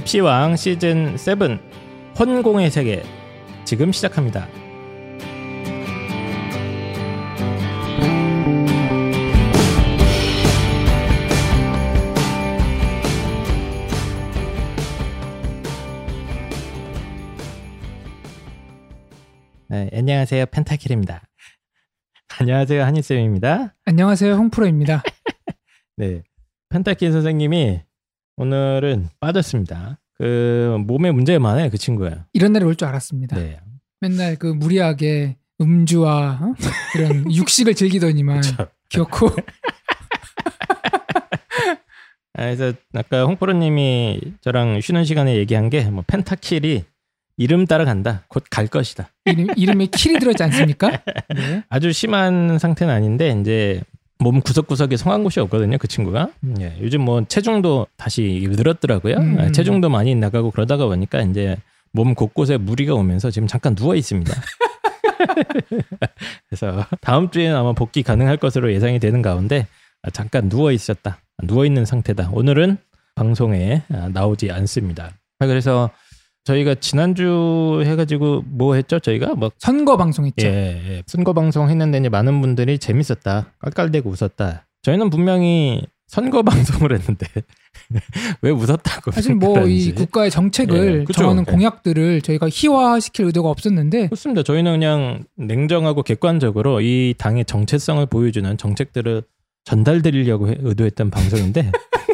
입시왕 시즌 7 혼공의 세계 지금 시작합니다. 네, 안녕하세요 펜타킬입니다. 안녕하세요 한희쌤입니다. 안녕하세요 홍프로입니다. 네, 펜타킬 선생님이 오늘은 빠졌습니다. 그 몸에 문제가 많아요 그 친구가. 이런 날이 올 줄 알았습니다. 네, 맨날 그 무리하게 음주와 어? 그런 육식을 즐기더니만. 기어코 아, 그래서 아까 홍프로님이 저랑 쉬는 시간에 얘기한 게 뭐 펜타킬이 이름 따라간다. 곧 갈 것이다. 이름, 이름에 킬이 들어있지 않습니까? 네. 아주 심한 상태는 아닌데 이제 몸 구석구석에 성한 곳이 없거든요. 그 친구가. 예, 요즘 뭐 체중도 다시 늘었더라고요. 음. 아, 체중도 많이 나가고 그러다가 보니까 이제 몸 곳곳에 무리가 오면서 지금 잠깐 누워 있습니다. 그래서 다음 주에는 아마 복귀 가능할 것으로 예상이 되는 가운데 아, 잠깐 누워 있었다. 누워 있는 상태다. 오늘은 방송에 아, 나오지 않습니다. 아, 그래서 저희가 지난주 해가지고 뭐 했죠? 저희가 뭐 선거 방송했죠. 예, 예. 선거 방송 했는데 이제 많은 분들이 재밌었다, 깔깔대고 웃었다. 저희는 분명히 선거 방송을 했는데 왜 웃었다고? 사실 뭐 이. 국가의 정책을 예, 그쵸. 정하는 예. 공약들을 저희가 희화시킬 의도가 없었는데 그렇습니다. 저희는 그냥 냉정하고 객관적으로 이 당의 정체성을 보여주는 정책들을 전달드리려고 해- 의도했던 방송인데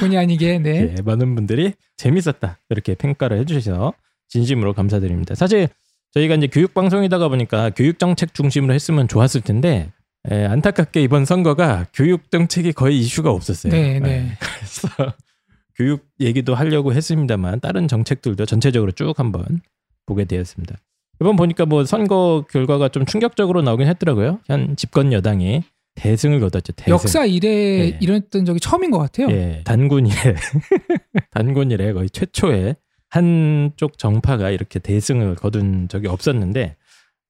본의 아니게 네. 예, 많은 분들이 재밌었다 이렇게 평가를 해주셔서 진심으로 감사드립니다. 사실 저희가 이제 교육 방송이다가 보니까 교육 정책 중심으로 했으면 좋았을 텐데 예, 안타깝게 이번 선거가 교육 정책이 거의 이슈가 없었어요. 네, 네. 예, 그래서 교육 얘기도 하려고 했습니다만 다른 정책들도 전체적으로 쭉 한번 보게 되었습니다. 이번 보니까 뭐 선거 결과가 좀 충격적으로 나오긴 했더라고요. 현 집권 여당이 대승을 거뒀죠. 대승. 역사 이래 네. 이랬던 적이 처음인 것 같아요. 예, 단군 이래 단군 이래 거의 최초의 한쪽 정파가 이렇게 대승을 거둔 적이 없었는데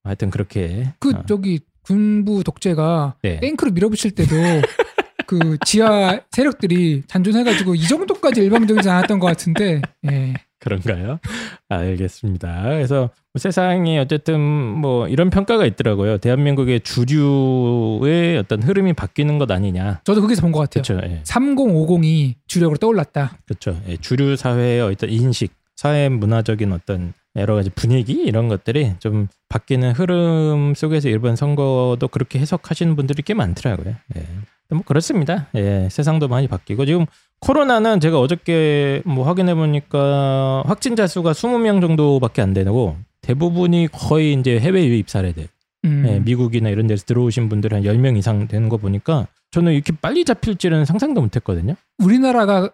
하여튼 그렇게 그 어, 저기 군부 독재가 네. 탱크로 밀어붙일 때도 그 지하 세력들이 잔존해가지고 이 정도까지 일방적이지 않았던 것 같은데 예. 그런가요? 알겠습니다. 그래서 뭐 세상이 어쨌든 뭐 이런 평가가 있더라고요. 대한민국의 주류의 어떤 흐름이 바뀌는 것 아니냐. 저도 거기서 본 것 같아요. 그렇죠. 예. 3050이 주력으로 떠올랐다. 그렇죠. 예, 주류 사회의 어떤 인식, 사회 문화적인 어떤 여러 가지 분위기 이런 것들이 좀 바뀌는 흐름 속에서 이번 선거도 그렇게 해석하시는 분들이 꽤 많더라고요. 예. 뭐 그렇습니다. 예, 세상도 많이 바뀌고 지금 코로나는 제가 어저께 뭐 확인해 보니까 확진자 수가 20명 정도밖에 안 되고 대부분이 거의 이제 해외 유입 사례들, 음. 예, 미국이나 이런 데서 들어오신 분들 한 10명 이상 되는 거 보니까 저는 이렇게 빨리 잡힐 줄은 상상도 못 했거든요. 우리나라가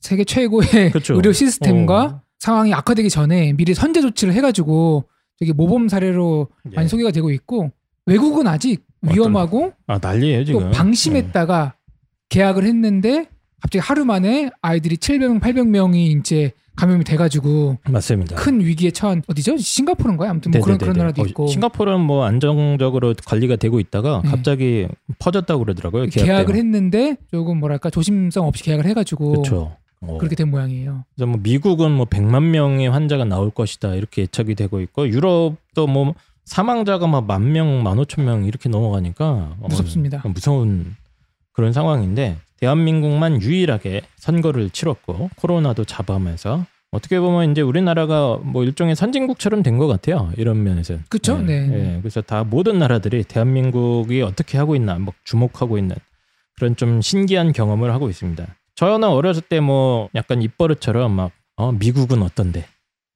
세계 최고의 그렇죠. 의료 시스템과 어. 상황이 악화되기 전에 미리 선제 조치를 해가지고 되게 모범 사례로 예. 많이 소개가 되고 있고 외국은 아직 위험하고 아 난리예요 지금. 또 방심했다가 계약을 했는데 갑자기 하루 만에 아이들이 700명, 800명이 이제 감염이 돼가지고 네, 맞습니다. 큰 위기에 처한 어디죠? 싱가포르인가요? 아무튼 뭐 그런 그런. 나라도 어, 있고 싱가포르는 뭐 안정적으로 관리가 되고 있다가 네. 갑자기 퍼졌다고 그러더라고요. 계약 때문에. 했는데 조금 뭐랄까 조심성 없이 계약을 해가지고 그렇죠. 어. 그렇게 된 모양이에요. 그래서 뭐 미국은 뭐 100만 명의 환자가 나올 것이다 이렇게 예측이 되고 있고 유럽도 뭐 사망자가 막 만 명, 만 오천 명 이렇게 넘어가니까 어, 무섭습니다. 무서운 그런 상황인데 대한민국만 유일하게 선거를 치렀고 코로나도 잡아면서 어떻게 보면 이제 우리나라가 뭐 일종의 선진국처럼 된 것 같아요. 이런 면에서. 그쵸? 네. 예, 그래서 다 모든 나라들이 대한민국이 어떻게 하고 있나 뭐 주목하고 있는 그런 좀 신기한 경험을 하고 있습니다. 저는 어렸을 때 뭐 약간 입버릇처럼 막 어, 미국은 어떤데?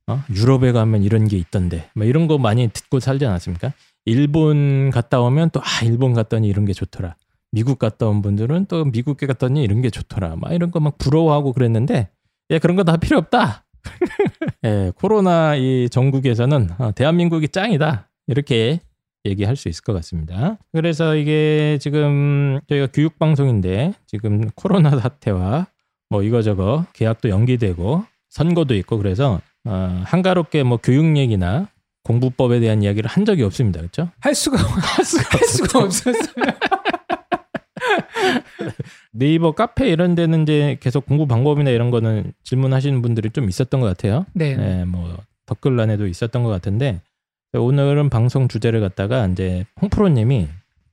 어? 유럽에 가면 이런 게 있던데. 뭐 이런 거 많이 듣고 살지 않았습니까? 일본 갔다 오면 또 아, 일본 갔더니 이런 게 좋더라. 미국 갔다 온 분들은 또 미국에 갔더니 이런 게 좋더라. 막 이런 거 막 부러워하고 그랬는데 예, 그런 거 다 필요 없다. 예, 코로나 이 전국에서는 어, 대한민국이 짱이다. 이렇게 얘기할 수 있을 것 같습니다. 그래서 이게 지금 저희가 교육 방송인데 지금 코로나 사태와 뭐 이거저거 계약도 연기되고 선거도 있고 그래서 어, 한가롭게 뭐 교육 얘기나 공부법에 대한 이야기를 한 적이 없습니다. 그렇죠? 할 수가 할 수가, 할 수가 없었어요. 네이버 카페 이런 데는 이제 계속 공부 방법이나 이런 거는 질문하시는 분들이 좀 있었던 것 같아요. 네. 네, 뭐 댓글란에도 있었던 것 같은데 오늘은 방송 주제를 갖다가 이제 홍프로님이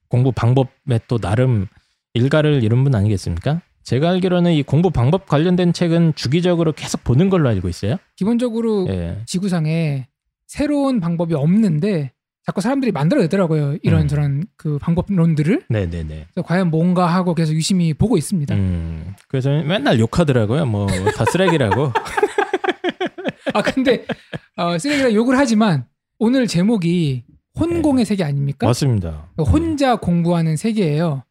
공부 방법에 또 나름 일가를 이룬 분 아니겠습니까? 제가 알기로는 이 공부 방법 관련된 책은 주기적으로 계속 보는 걸로 알고 있어요. 기본적으로 예. 지구상에 새로운 방법이 없는데 자꾸 사람들이 만들어내더라고요. 이런 음. 저런 그 방법론들을. 네네네. 그래서 과연 뭔가 하고 계속 유심히 보고 있습니다. 음, 그래서 맨날 욕하더라고요. 뭐 다 쓰레기라고. 아 근데 어, 쓰레기라 욕을 하지만 오늘 제목이 혼공의 세계 아닙니까? 맞습니다. 그러니까 혼자 공부하는 세계예요.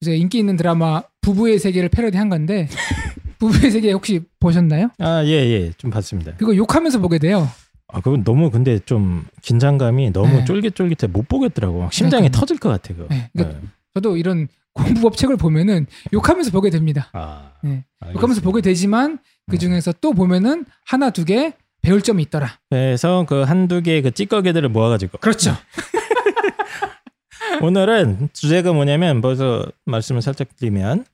그래서 인기 있는 드라마 부부의 세계를 패러디한 건데 부부의 세계 혹시 보셨나요? 아, 예, 예. 좀 봤습니다. 그거 욕하면서 보게 돼요. 아, 그건 너무 근데 좀 긴장감이 너무 네. 쫄깃쫄깃해 못 보겠더라고. 막 심장이 그러니까요. 터질 것 같아, 그거. 네, 그러니까 네. 저도 이런 공부법 책을 보면은 욕하면서 보게 됩니다. 아, 네. 욕하면서 보게 되지만 그 중에서 또 보면은 하나 두 개 배울 점이 있더라. 그래서 그 한두 개의 그 찌꺼기들을 모아가지고 그렇죠. 오늘은 주제가 뭐냐면 벌써 말씀을 살짝 드리면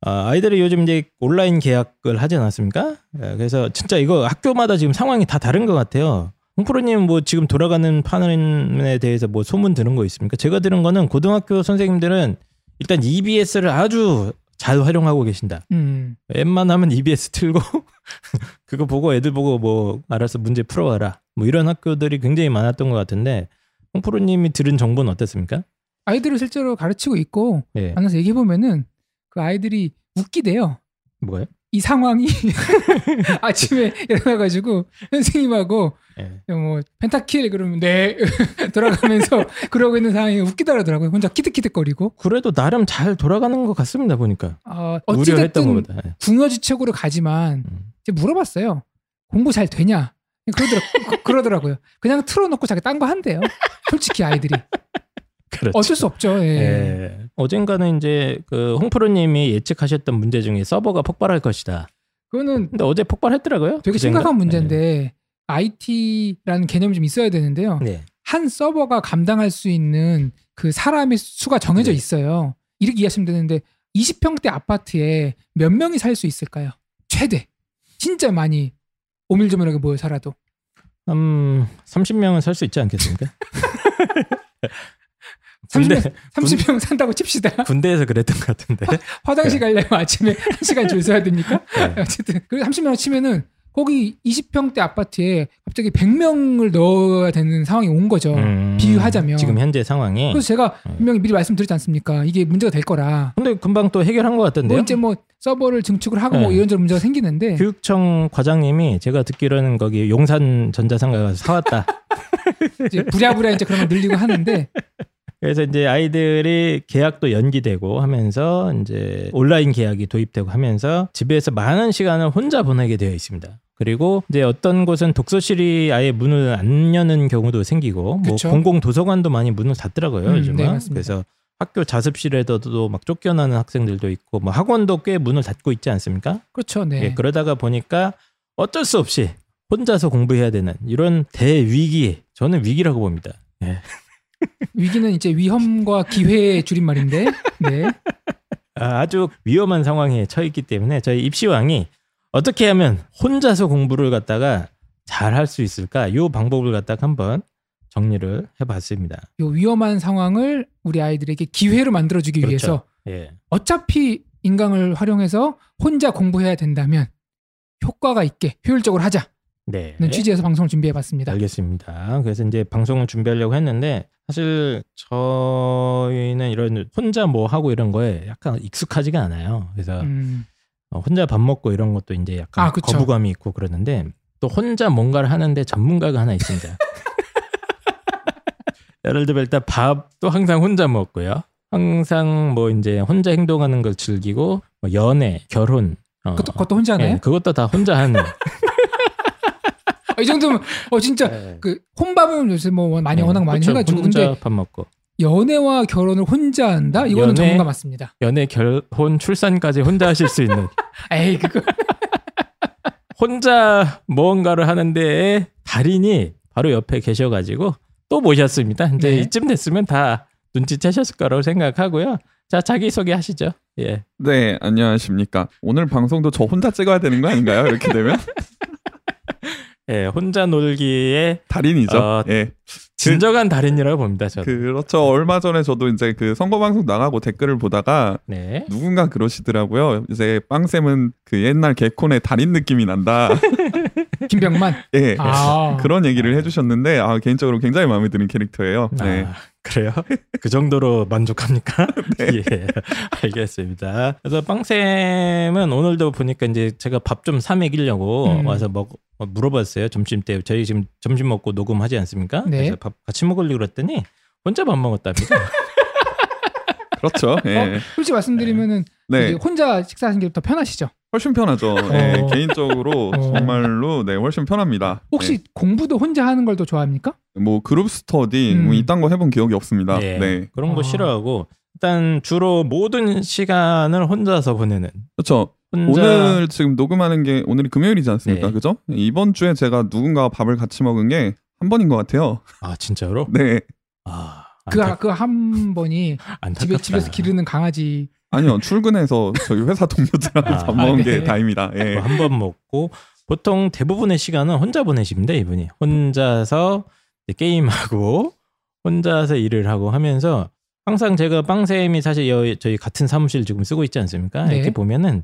아, 아이들이 요즘 이제 온라인 계약을 하지 않았습니까? 예, 그래서 진짜 이거 학교마다 지금 상황이 다 다른 것 같아요. 홍프로님 뭐 지금 돌아가는 판에 대해서 뭐 소문 들은 거 있습니까? 제가 들은 거는 고등학교 선생님들은 일단 EBS를 아주 잘 활용하고 계신다. 음. 웬만하면 EBS 틀고 그거 보고 애들 보고 뭐 알아서 문제 풀어와라. 뭐 이런 학교들이 굉장히 많았던 것 같은데 홍프로님이 들은 정보는 어땠습니까? 아이들을 실제로 가르치고 있고 예, 만나서 얘기해 보면은 그 아이들이 웃기대요. 뭐가요? 이 상황이 아침에 일어나가지고 선생님하고 예. 뭐 펜타킬 그러면 네 돌아가면서 그러고 있는 상황이 웃기더라고요. 혼자 키득키득거리고. 그래도 나름 잘 돌아가는 것 같습니다 보니까 어, 어찌됐든 예. 궁여지책으로 가지만 음. 이제 물어봤어요. 공부 잘 되냐? 그러더라, 그- 그러더라고요. 그냥 틀어놓고 자기 딴 거 한대요. 솔직히 아이들이 그렇죠. 어쩔 수 없죠. 예. 예. 어젠가는 이제 그 홍프로님이 예측하셨던 문제 중에 서버가 폭발할 것이다. 그거는 근데 어제 폭발했더라고요. 되게 그젠가? 심각한 문제인데 IT라는 개념이 좀 있어야 되는데요. 네. 한 서버가 감당할 수 있는 그 사람의 수가 정해져 네. 있어요. 이렇게 이해하시면 되는데 20평대 아파트에 몇 명이 살 수 있을까요? 최대. 진짜 많이 오밀조밀하게 모여 살아도. 음, 30명은 살 수 있지 않겠습니까? 군대 30명, 30 명 산다고 칩시다. 군대에서 그랬던 것 같은데. 화장실 가려면 아침에 1시간 줄 서야 되니까. 네. 어쨌든 그 30명 치면은 거기 20평대 아파트에 갑자기 100명을 넣어야 되는 상황이 온 거죠. 음, 비유하자면. 지금 현재 상황이. 그래서 제가 네. 분명히 미리 말씀드렸지 않습니까? 이게 문제가 될 거라. 근데 금방 또 해결한 것 같던데요. 뭐 이제 뭐 서버를 증축을 하고 뭐 네. 이런저런 문제가 생기는데 교육청 과장님이 제가 듣기로는 거기 용산 전자상가 가서 사왔다. 이제 부랴부랴 이제 그런 걸 늘리고 하는데 그래서 이제 아이들이 계약도 연기되고 하면서 이제 온라인 계약이 도입되고 하면서 집에서 많은 시간을 혼자 보내게 되어 있습니다. 그리고 이제 어떤 곳은 독서실이 아예 문을 안 여는 경우도 생기고 그쵸. 뭐 공공 도서관도 많이 문을 닫더라고요 음, 요즘은. 네, 맞습니다. 그래서 학교 자습실에서도 막 쫓겨나는 학생들도 있고 뭐 학원도 꽤 문을 닫고 있지 않습니까? 그렇죠. 네. 예, 그러다가 보니까 어쩔 수 없이 혼자서 공부해야 되는 이런 대위기 저는 위기라고 봅니다. 예. 위기는 이제 위험과 기회의 줄임말인데 네. 아, 아주 위험한 상황에 처했기 때문에 저희 입시왕이 어떻게 하면 혼자서 공부를 갖다가 잘 할 수 있을까? 요 방법을 갖다가 한번 정리를 해봤습니다. 요 위험한 상황을 우리 아이들에게 기회로 만들어주기 그렇죠. 위해서 예, 어차피 인강을 활용해서 혼자 공부해야 된다면 효과가 있게 효율적으로 하자는 네, 취지에서 방송을 준비해봤습니다. 알겠습니다. 그래서 이제 방송을 준비하려고 했는데 사실 저희는 이런 혼자 뭐 하고 이런 거에 약간 익숙하지가 않아요. 그래서 음, 어, 혼자 밥 먹고 이런 것도 이제 약간 아. 거부감이 있고 그러는데 또 혼자 뭔가를 하는데 전문가가 하나 있습니다. 예를 들면 일단 밥도 항상 혼자 먹고요. 항상 뭐 이제 혼자 행동하는 걸 즐기고 뭐 연애, 결혼, 어, 그것도, 그것도 혼자 하나요? 예, 그것도 다 혼자 하는. 아, 이 정도면 어 진짜 그 혼밥은 요새 뭐 많이 워낙 많이 네. 그쵸, 해가지고 혼자 근데 밥 먹고 연애와 결혼을 혼자 한다? 이거는 연애- 전문가 맞습니다. 연애, 결혼, 출산까지 혼자 하실 수 있는 에이 그거 혼자 무언가를 하는데 달인이 바로 옆에 계셔가지고 또 모셨습니다. 이제 네. 이쯤 됐으면 다 눈치채셨을 거라고 생각하고요. 자 자기 소개 하시죠. 예. 네, 안녕하십니까. 오늘 방송도 저 혼자 찍어야 되는 거 아닌가요? 이렇게 되면 예, 혼자 놀기에 달인이죠. 어, 예, 진정한 달인이라고 봅니다. 저는. 그렇죠. 얼마 전에 저도 이제 그 선거 방송 나가고 댓글을 보다가 네. 누군가 그러시더라고요. 이제 빵쌤은 그 옛날 개콘의 달인 느낌이 난다. 김병만. 예. 아. 그런 얘기를 해주셨는데 아 개인적으로 굉장히 마음에 드는 캐릭터예요. 네. 아, 그래요? 그 정도로 만족합니까? 네. 예, 알겠습니다. 그래서 빵쌤은 오늘도 보니까 이제 제가 밥 좀 사 먹이려고 음. 와서 먹 어, 물어봤어요. 점심 때 저희 지금 점심 먹고 녹음하지 않습니까? 네. 그래서 밥 같이 먹으려고 그랬더니 혼자 밥 먹었답니다. 그렇죠. 예. 어, 솔직히 말씀드리면은 네. 혼자 식사하는 게 더 편하시죠? 훨씬 편하죠. 예, 어. 개인적으로 어. 정말로 네 훨씬 편합니다. 혹시 공부도 혼자 하는 걸 더 좋아합니까? 네. 뭐 그룹 스터디 음. 뭐 이딴 거 해본 기억이 없습니다. 예, 네. 그런 거 아. 싫어하고 일단 주로 모든 시간을 혼자서 보내는. 그렇죠. 혼자 오늘 지금 녹음하는 게 오늘이 금요일이지 않습니까? 네. 그죠? 이번 주에 제가 누군가와 밥을 같이 먹은 게 한 번인 것 같아요. 아 진짜로? 네. 아, 그 안타, 그한 번이 안타깝다. 집에 집에서 기르는 강아지. 아니요. 출근해서 저희 회사 동료들하고 아, 밥 먹은 아, 게 네. 다입니다. 예. 한번 먹고 보통 대부분의 시간은 혼자 보내십니다 이분이 혼자서 게임하고 혼자서 일을 하고 하면서 항상 제가 빵쌤이 사실 여- 저희 같은 사무실 지금 쓰고 있지 않습니까? 네. 이렇게 보면은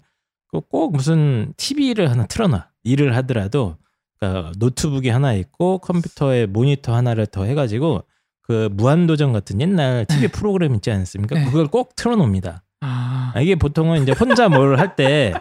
그꼭 무슨 TV를 하나 틀어놔 일을 하더라도 그러니까 노트북이 하나 있고 컴퓨터에 모니터 하나를 더 해가지고 그 무한도전 같은 옛날 TV 네. 프로그램 있지 않습니까? 네. 그걸 꼭 틀어놓습니다. 아, 아, 이게 보통은 이제 혼자 뭘 할 때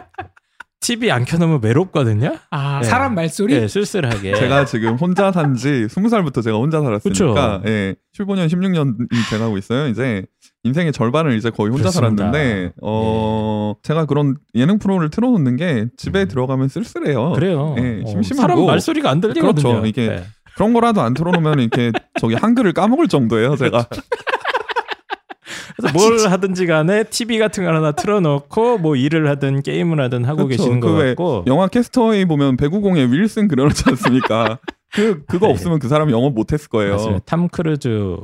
TV 안 켜놓으면 외롭거든요. 아 네. 사람 말소리? 네, 쓸쓸하게. 제가 지금 혼자 산지 20살부터 제가 혼자 살았으니까 그쵸. 예. 15년 16년이 돼가고 있어요. 이제 인생의 절반을 이제 거의 혼자 그렇습니다. 살았는데 어 제가 그런 예능 프로를 틀어놓는 게 집에 음. 들어가면 쓸쓸해요. 그래요. 예, 어, 심심하고. 사람 말소리가 안 들리거든요. 그렇죠. 이게 네. 그런 거라도 안 틀어놓으면 이렇게 저기 한글을 까먹을 정도예요. 제가 그래서 뭘 하든지 간에 TV 같은 걸 하나 틀어놓고 뭐 일을 하든 게임을 하든 하고 그렇죠. 계시는 것 같고. 영화 캐스트 어웨이 보면 배구공에 윌슨 그려놓지 않습니까? 그 그거 네. 없으면 그 사람 영어 못했을 거예요. 맞습니다. 탐 크루즈,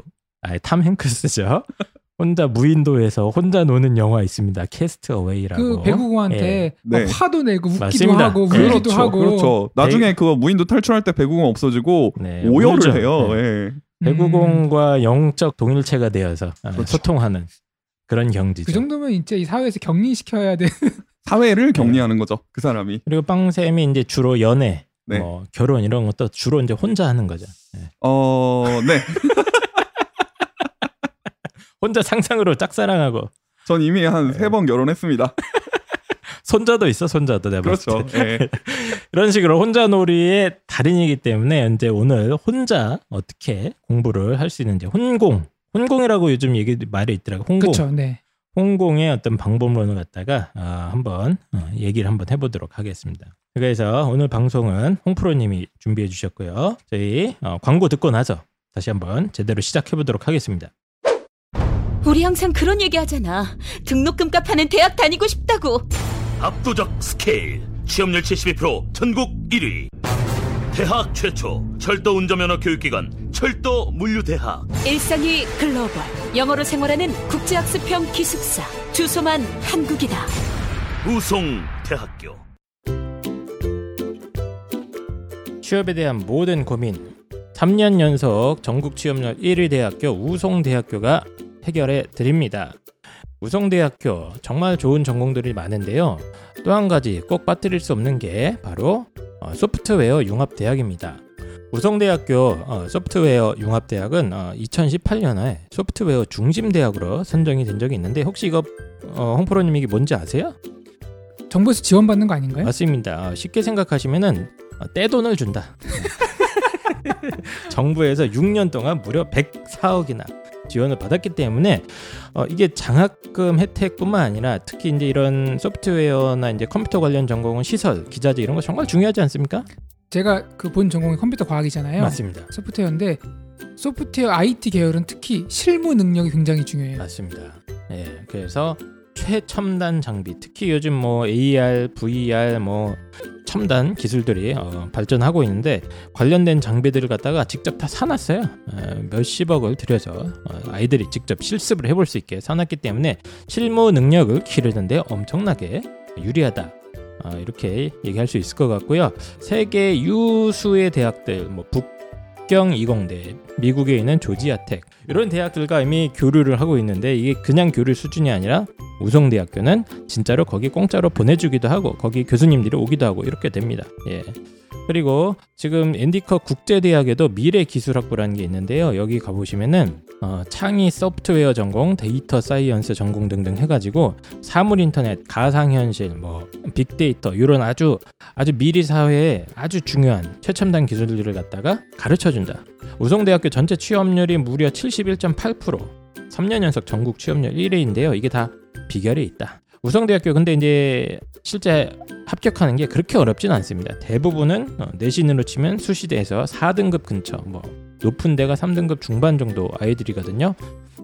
아니 탐 행크스죠. 혼자 무인도에서 혼자 노는 영화 있습니다. 캐스트 어웨이라고. 그 배구공한테 막 네. 화도 내고 웃기도 맞습니다. 하고 네. 울기도 그렇죠. 하고 그렇죠. 나중에 그거 무인도 탈출할 때 배구공 없어지고 네, 오열을 울죠. 해요. 네. 예. 배구공과 영적 동일체가 되어서 아, 그렇죠. 소통하는 그런 경지죠. 그 정도면 이제 이 사회에서 격리시켜야 돼. 사회를 격리하는 거죠. 그 사람이. 그리고 빵쌤이 이제 주로 연애, 네. 뭐 결혼 이런 것도 주로 이제 혼자 하는 거죠. 네. 어, 네. 혼자 상상으로 짝사랑하고 전 이미 한 네. 세번 결혼했습니다. 손자도 있어 손자도 내가 그렇죠. 때. 예. 이런 식으로 혼자 놀이의 달인이기 때문에 이제 오늘 혼자 어떻게 공부를 할 수 있는지 혼공 혼공이라고 요즘 얘기 말이 있더라고 혼공 그렇죠. 네. 홍공의 어떤 방법론을 갖다가 아, 한번 어, 얘기를 한번 해보도록 하겠습니다. 그래서 오늘 방송은 홍프로님이 준비해 주셨고요. 저희 어, 광고 듣고 나서 다시 한번 제대로 시작해 보도록 하겠습니다. 우리 항상 그런 얘기 하잖아. 등록금 값하는 대학 다니고 싶다고. 압도적 스케일 취업률 72% 전국 1위 대학 최초 철도 운전면허 교육기관 철도 물류대학 일상이 글로벌. 영어로 생활하는 국제학습형 기숙사. 주소만 한국이다. 우송대학교 취업에 대한 모든 고민 3년 연속 전국 취업률 1위 대학교 우송대학교가 해결해 드립니다. 우송대학교 정말 좋은 전공들이 많은데요. 또 한 가지 꼭 빠뜨릴 수 없는 게 바로 어, 소프트웨어 융합대학입니다. 우성대학교 어, 소프트웨어 융합대학은 어, 2018년에 소프트웨어 중심대학으로 선정이 된 적이 있는데 혹시 이거 어, 홍프로님 이게 뭔지 아세요? 정부에서 지원받는 거 아닌가요? 맞습니다. 어, 쉽게 생각하시면은 어, 떼돈을 준다. 정부에서 6년 동안 무려 104억이나 지원을 받았기 때문에 어, 이게 장학금 혜택뿐만 아니라 특히 이제 이런 소프트웨어나 이제 컴퓨터 관련 전공은 시설, 기자재 이런 거 정말 중요하지 않습니까? 제가 그 본 전공이 컴퓨터 과학이잖아요. 맞습니다. 소프트웨어인데 소프트웨어 IT 계열은 특히 실무 능력이 굉장히 중요해요. 맞습니다. 예, 그래서 최첨단 장비, 특히 요즘 뭐 AR, VR, 뭐 첨단 기술들이 어, 발전하고 있는데 관련된 장비들을 갖다가 직접 다 사놨어요. 어, 몇십억을 들여서 어, 아이들이 직접 실습을 해볼 수 있게 사놨기 때문에 실무 능력을 기르는데 엄청나게 유리하다. 어, 이렇게 얘기할 수 있을 것 같고요. 세계 유수의 대학들, 뭐 북경 이공대, 미국에 있는 조지아텍 이런 대학들과 이미 교류를 하고 있는데 이게 그냥 교류 수준이 아니라 우송대학교는 진짜로 거기 공짜로 보내주기도 하고 거기 교수님들이 오기도 하고 이렇게 됩니다. 예. 그리고 지금 엔디컷 국제대학에도 미래기술학부라는 게 있는데요. 여기 가보시면은 어, 창의 소프트웨어 전공, data science 전공 등등 해가지고 사물 인터넷, 가상현실, 뭐 빅데이터 이런 아주 아주 미래 사회에 아주 중요한 최첨단 기술들을 갖다가 가르쳐 준다. 우성대학교 전체 취업률이 무려 71.8%, 3년 연속 전국 취업률 1위인데요. 이게 다 비결이 있다. 우성대학교 근데 이제 실제 합격하는 게 그렇게 어렵진 않습니다. 대부분은 어, 내신으로 치면 수시대에서 4등급 근처, 뭐 높은 데가 3등급 중반 정도 아이들이거든요.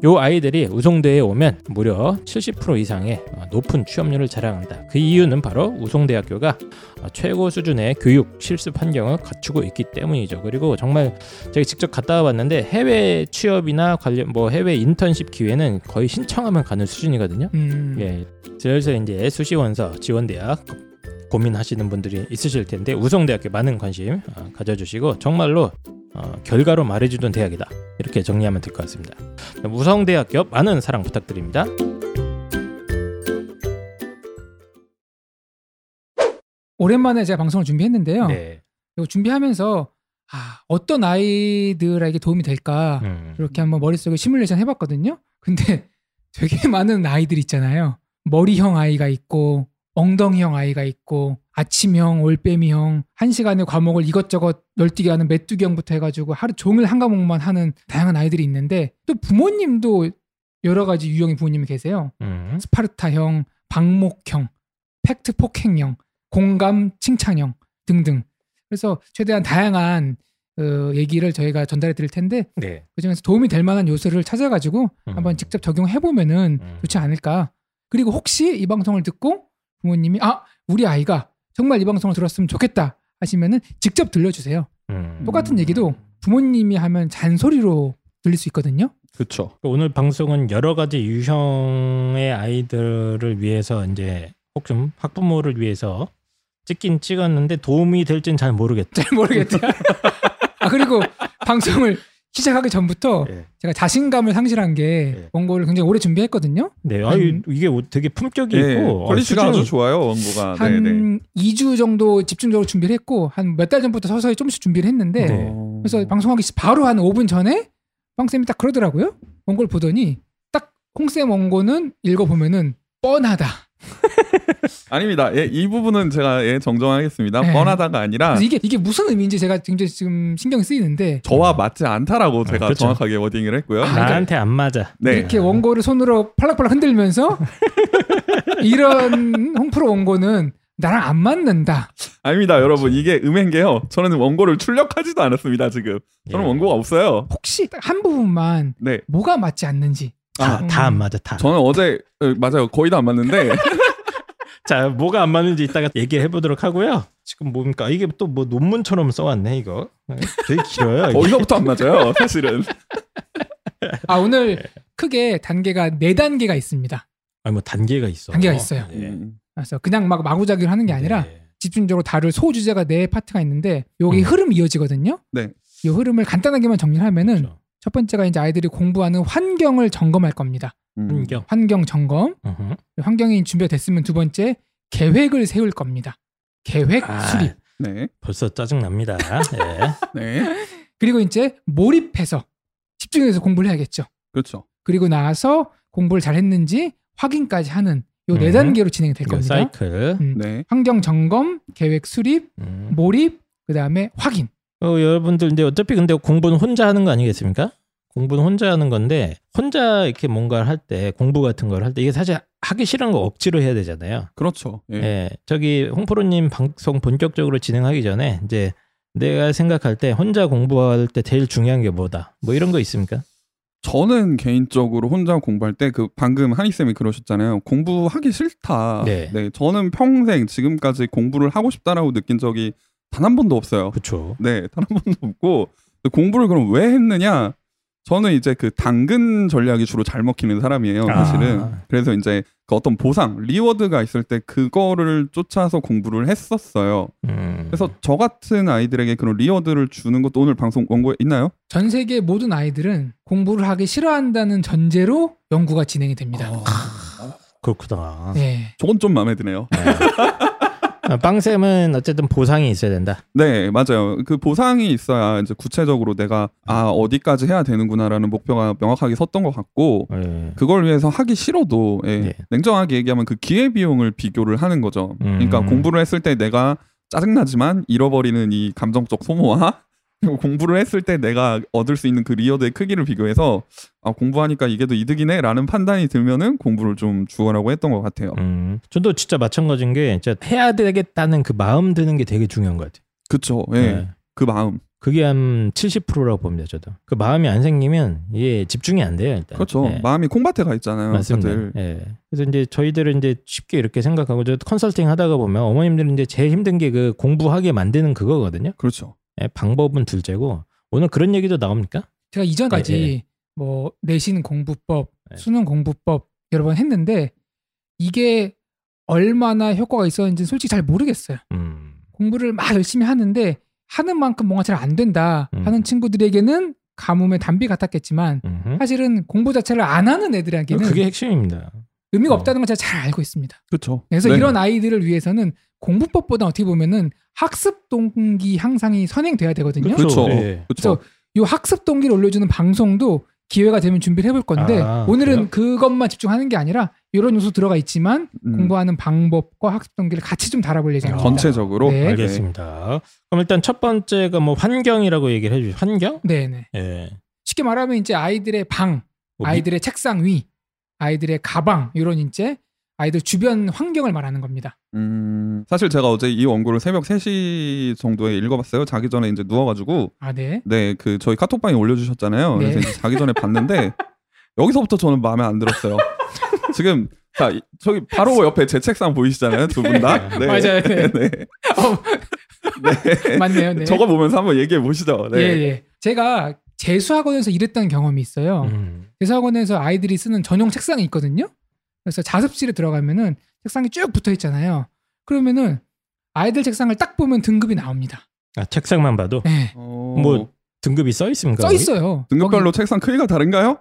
요 아이들이 우송대에 오면 무려 70% 이상의 어, 높은 취업률을 자랑한다. 그 이유는 바로 우송대학교가 어, 최고 수준의 교육 실습 환경을 갖추고 있기 때문이죠. 그리고 정말 제가 직접 갔다 와봤는데 해외 취업이나 관련 뭐 해외 인턴십 기회는 거의 신청하면 가는 수준이거든요. 음. 예, 그래서 이제 수시원서 지원대학 고민하시는 분들이 있으실 텐데 우성대학교 많은 관심 어, 가져주시고 정말로 어, 결과로 말해주던 대학이다 이렇게 정리하면 될 것 같습니다. 우성대학교 많은 사랑 부탁드립니다. 오랜만에 제가 방송을 준비했는데요. 네. 준비하면서 아, 어떤 아이들에게 도움이 될까 음. 이렇게 한번 머릿속에 시뮬레이션 해봤거든요. 근데 되게 많은 아이들 있잖아요. 머리형 아이가 있고 엉덩이형 아이가 있고 아침형, 올빼미형, 한 시간에 과목을 이것저것 널뛰기 하는 메뚜기형부터 해가지고 하루 종일 한 과목만 하는 다양한 아이들이 있는데 또 부모님도 여러 가지 유형의 부모님이 계세요. 음. 스파르타형, 방목형, 팩트 폭행형, 공감 칭찬형 등등. 그래서 최대한 다양한 어, 얘기를 저희가 전달해 드릴 텐데 네. 그중에서 도움이 될 만한 요소를 찾아가지고 음. 한번 직접 적용해 보면은 음. 좋지 않을까. 그리고 혹시 이 방송을 듣고 부모님이 아 우리 아이가 정말 이 방송을 들었으면 좋겠다 하시면은 직접 들려주세요. 음. 똑같은 얘기도 부모님이 하면 잔소리로 들릴 수 있거든요. 그렇죠. 오늘 방송은 여러 가지 유형의 아이들을 위해서 이제 혹 좀 학부모를 위해서 찍긴 찍었는데 도움이 될지는 잘 모르겠다. 잘 모르겠다. 아 그리고 방송을 시작하기 전부터 예. 제가 자신감을 상실한 게 예. 원고를 굉장히 오래 준비했거든요. 네, 아유, 이게 되게 품격이 예, 있고 quality가 어, 아주 수준이- 좋아요 원고가. 한 네네. 2주 정도 집중적으로 준비를 했고 한 몇 달 전부터 서서히 조금씩 준비를 했는데 네. 어. 그래서 방송하기 시- 바로 한 5분 전에 빵쌤이 딱 그러더라고요. 원고를 보더니 딱 홍쌤 원고는 읽어보면은 뻔하다. 아닙니다. 예, 이 부분은 제가 예, 정정하겠습니다. 네. 뻔하다가 아니라 이게 이게 무슨 의미인지 제가 굉장히 지금 신경이 쓰이는데 저와 맞지 않다라고 제가 그렇죠. 정확하게 워딩을 했고요. 아, 나한테 안 맞아. 네. 이렇게 원고를 손으로 팔락팔락 흔들면서 이런 홍프로 원고는 나랑 안 맞는다. 아닙니다, 여러분. 이게 음행 게요. 저는 원고를 출력하지도 않았습니다, 지금. 저는 예. 원고가 없어요. 혹시 딱한 부분만 네. 뭐가 맞지 않는지 다 음. 다안 맞아 다. 저는 어제 어, 맞아요. 거의 다 안 맞는데 자 뭐가 안 맞는지 이따가 얘기해 보도록 하고요. 지금 뭡니까 이게 또 뭐 논문처럼 써왔네 이거. 되게 길어요. 이게. 어디서부터 안 맞아요, 사실은. 아 오늘 크게 단계가 네 단계가 있습니다. 아니 뭐 단계가 있어. 단계가 있어요. 네. 음. 그래서 그냥 막 마구잡이로 하는 게 아니라 네. 집중적으로 다룰 소주제가 네 파트가 있는데 여기 음. 흐름이 이어지거든요. 네. 이 흐름을 간단하게만 정리하면은 그렇죠. 첫 번째가 이제 아이들이 공부하는 환경을 점검할 겁니다. 음. 환경. 환경 점검. 어허. 환경이 준비가 됐으면 두 번째 계획을 세울 겁니다. 계획 아, 수립. 네. 벌써 짜증 납니다. 예. 네. 그리고 이제 몰입해서 집중해서 공부를 해야겠죠. 그렇죠. 그리고 나서 공부를 잘 했는지 확인까지 하는 요네 음. 단계로 진행이 될그 겁니다. 사이클. 음. 네. 환경 점검, 계획 수립, 음. 몰입, 그다음에 확인. 어, 여러분들 근데 어차피 근데 공부는 혼자 하는 거 아니겠습니까? 공부는 혼자 하는 건데 혼자 이렇게 뭔가를 할 때 공부 같은 걸 할 때 이게 사실 하기 싫은 거 억지로 해야 되잖아요. 그렇죠. 예. 예. 저기 홍프로님 방송 본격적으로 진행하기 전에 이제 내가 생각할 때 혼자 공부할 때 제일 중요한 게 뭐다? 뭐 이런 거 있습니까? 저는 개인적으로 혼자 공부할 때 그 방금 한희 쌤이 그러셨잖아요. 공부하기 싫다. 네. 저는 평생 지금까지 공부를 하고 싶다라고 느낀 적이 단 한 번도 없어요. 그렇죠. 네, 단 한 번도 없고 공부를 그럼 왜 했느냐? 저는 이제 그 당근 전략이 주로 잘 먹히는 사람이에요, 사실은. 아. 그래서 이제 그 어떤 보상, reward가 있을 때 그거를 쫓아서 공부를 했었어요. 음. 그래서 저 같은 아이들에게 그런 reward를 주는 것도 오늘 방송 원고에 있나요? 전 세계 모든 아이들은 공부를 하기 싫어한다는 전제로 연구가 진행이 됩니다. 어, 그렇구나. 네. 저건 좀 마음에 드네요. 아, 빵쌤은 어쨌든 보상이 있어야 된다. 네, 맞아요. 그 보상이 있어야 이제 구체적으로 내가 아 어디까지 해야 되는구나라는 목표가 명확하게 섰던 것 같고 예. 그걸 위해서 하기 싫어도 예, 네. 냉정하게 얘기하면 그 기회 비용을 비교를 하는 거죠. 그러니까 음. 공부를 했을 때 내가 짜증나지만 잃어버리는 이 감정적 소모와 공부를 했을 때 내가 얻을 수 있는 그 reward의 크기를 비교해서 아 공부하니까 이게 더 이득이네라는 판단이 들면은 공부를 좀 주어라고 했던 것 같아요. 음. 저도 진짜 마찬가지인 게 진짜 해야 되겠다는 그 마음 드는 게 되게 중요한 것 같아요. 그쵸. 예. 네. 그 마음. 그게 한 70%라고 봅니다, 저도. 그 마음이 안 생기면 이게 집중이 안 돼요, 일단. 그렇죠. 예. 마음이 콩밭에 가 있잖아요. 맞습니다. 다들. 예. 그래서 이제 저희들은 이제 쉽게 이렇게 생각하고 저 컨설팅 하다가 보면 어머님들은 이제 제일 힘든 게 그 공부하게 만드는 그거거든요. 그렇죠. 예, 방법은 둘째고 오늘 그런 얘기도 나옵니까? 제가 이전까지 네, 네. 뭐 내신 공부법, 네. 수능 공부법 여러 번 했는데 이게 얼마나 효과가 있었는지 솔직히 잘 모르겠어요. 음. 공부를 막 열심히 하는데 하는 만큼 뭔가 잘 안 된다 음. 하는 친구들에게는 가뭄의 단비 같았겠지만 음흠. 사실은 공부 자체를 안 하는 애들에게는 그게 핵심입니다. 의미가 어. 없다는 걸 제가 잘 알고 있습니다. 그렇죠. 그래서 네. 이런 아이들을 위해서는 공부법보다 어떻게 보면은 학습 동기 향상이 선행돼야 되거든요. 그렇죠. 예. 그렇죠. 이 학습 동기를 올려주는 방송도 기회가 되면 준비를 해볼 건데 아, 오늘은 그래요? 그것만 집중하는 게 아니라 이런 요소 들어가 있지만 음, 공부하는 방법과 학습 동기를 같이 좀 달아볼 예정입니다. 전체적으로 네. 알겠습니다. 그럼 일단 첫 번째가 뭐 환경이라고 얘기를 해주죠. 환경? 네네. 예. 쉽게 말하면 이제 아이들의 방, 뭐 미- 아이들의 책상 위, 아이들의 가방 이런 이제 아이들 주변 환경을 말하는 겁니다. 음, 사실 제가 어제 이 원고를 새벽 3시 정도에 읽어봤어요. 자기 전에 이제 누워가지고 아 네. 네, 그 저희 카톡방에 올려주셨잖아요. 그래서 네. 이제 자기 전에 봤는데 여기서부터 저는 마음에 안 들었어요. 지금 자 이- 저기 바로 옆에 제 책상 보이시잖아요, 두 분 다. 네. 맞아요, 네. 네. 어, 네. 맞네요. 네. 저거 보면서 한번 얘기해 보시죠. 네. 예, 예. 제가 재수학원에서 일했던 경험이 있어요. 음. 재수학원에서 아이들이 쓰는 전용 책상이 있거든요. 그래서 자습실에 들어가면은 책상이 쭉 붙어 있잖아요. 그러면은 아이들 책상을 딱 보면 등급이 나옵니다. 아, 책상만 봐도 네. 어, 뭐 등급이 써 있습니까? 써? 있어요. 등급별로 거기 책상 크기가 다른가요?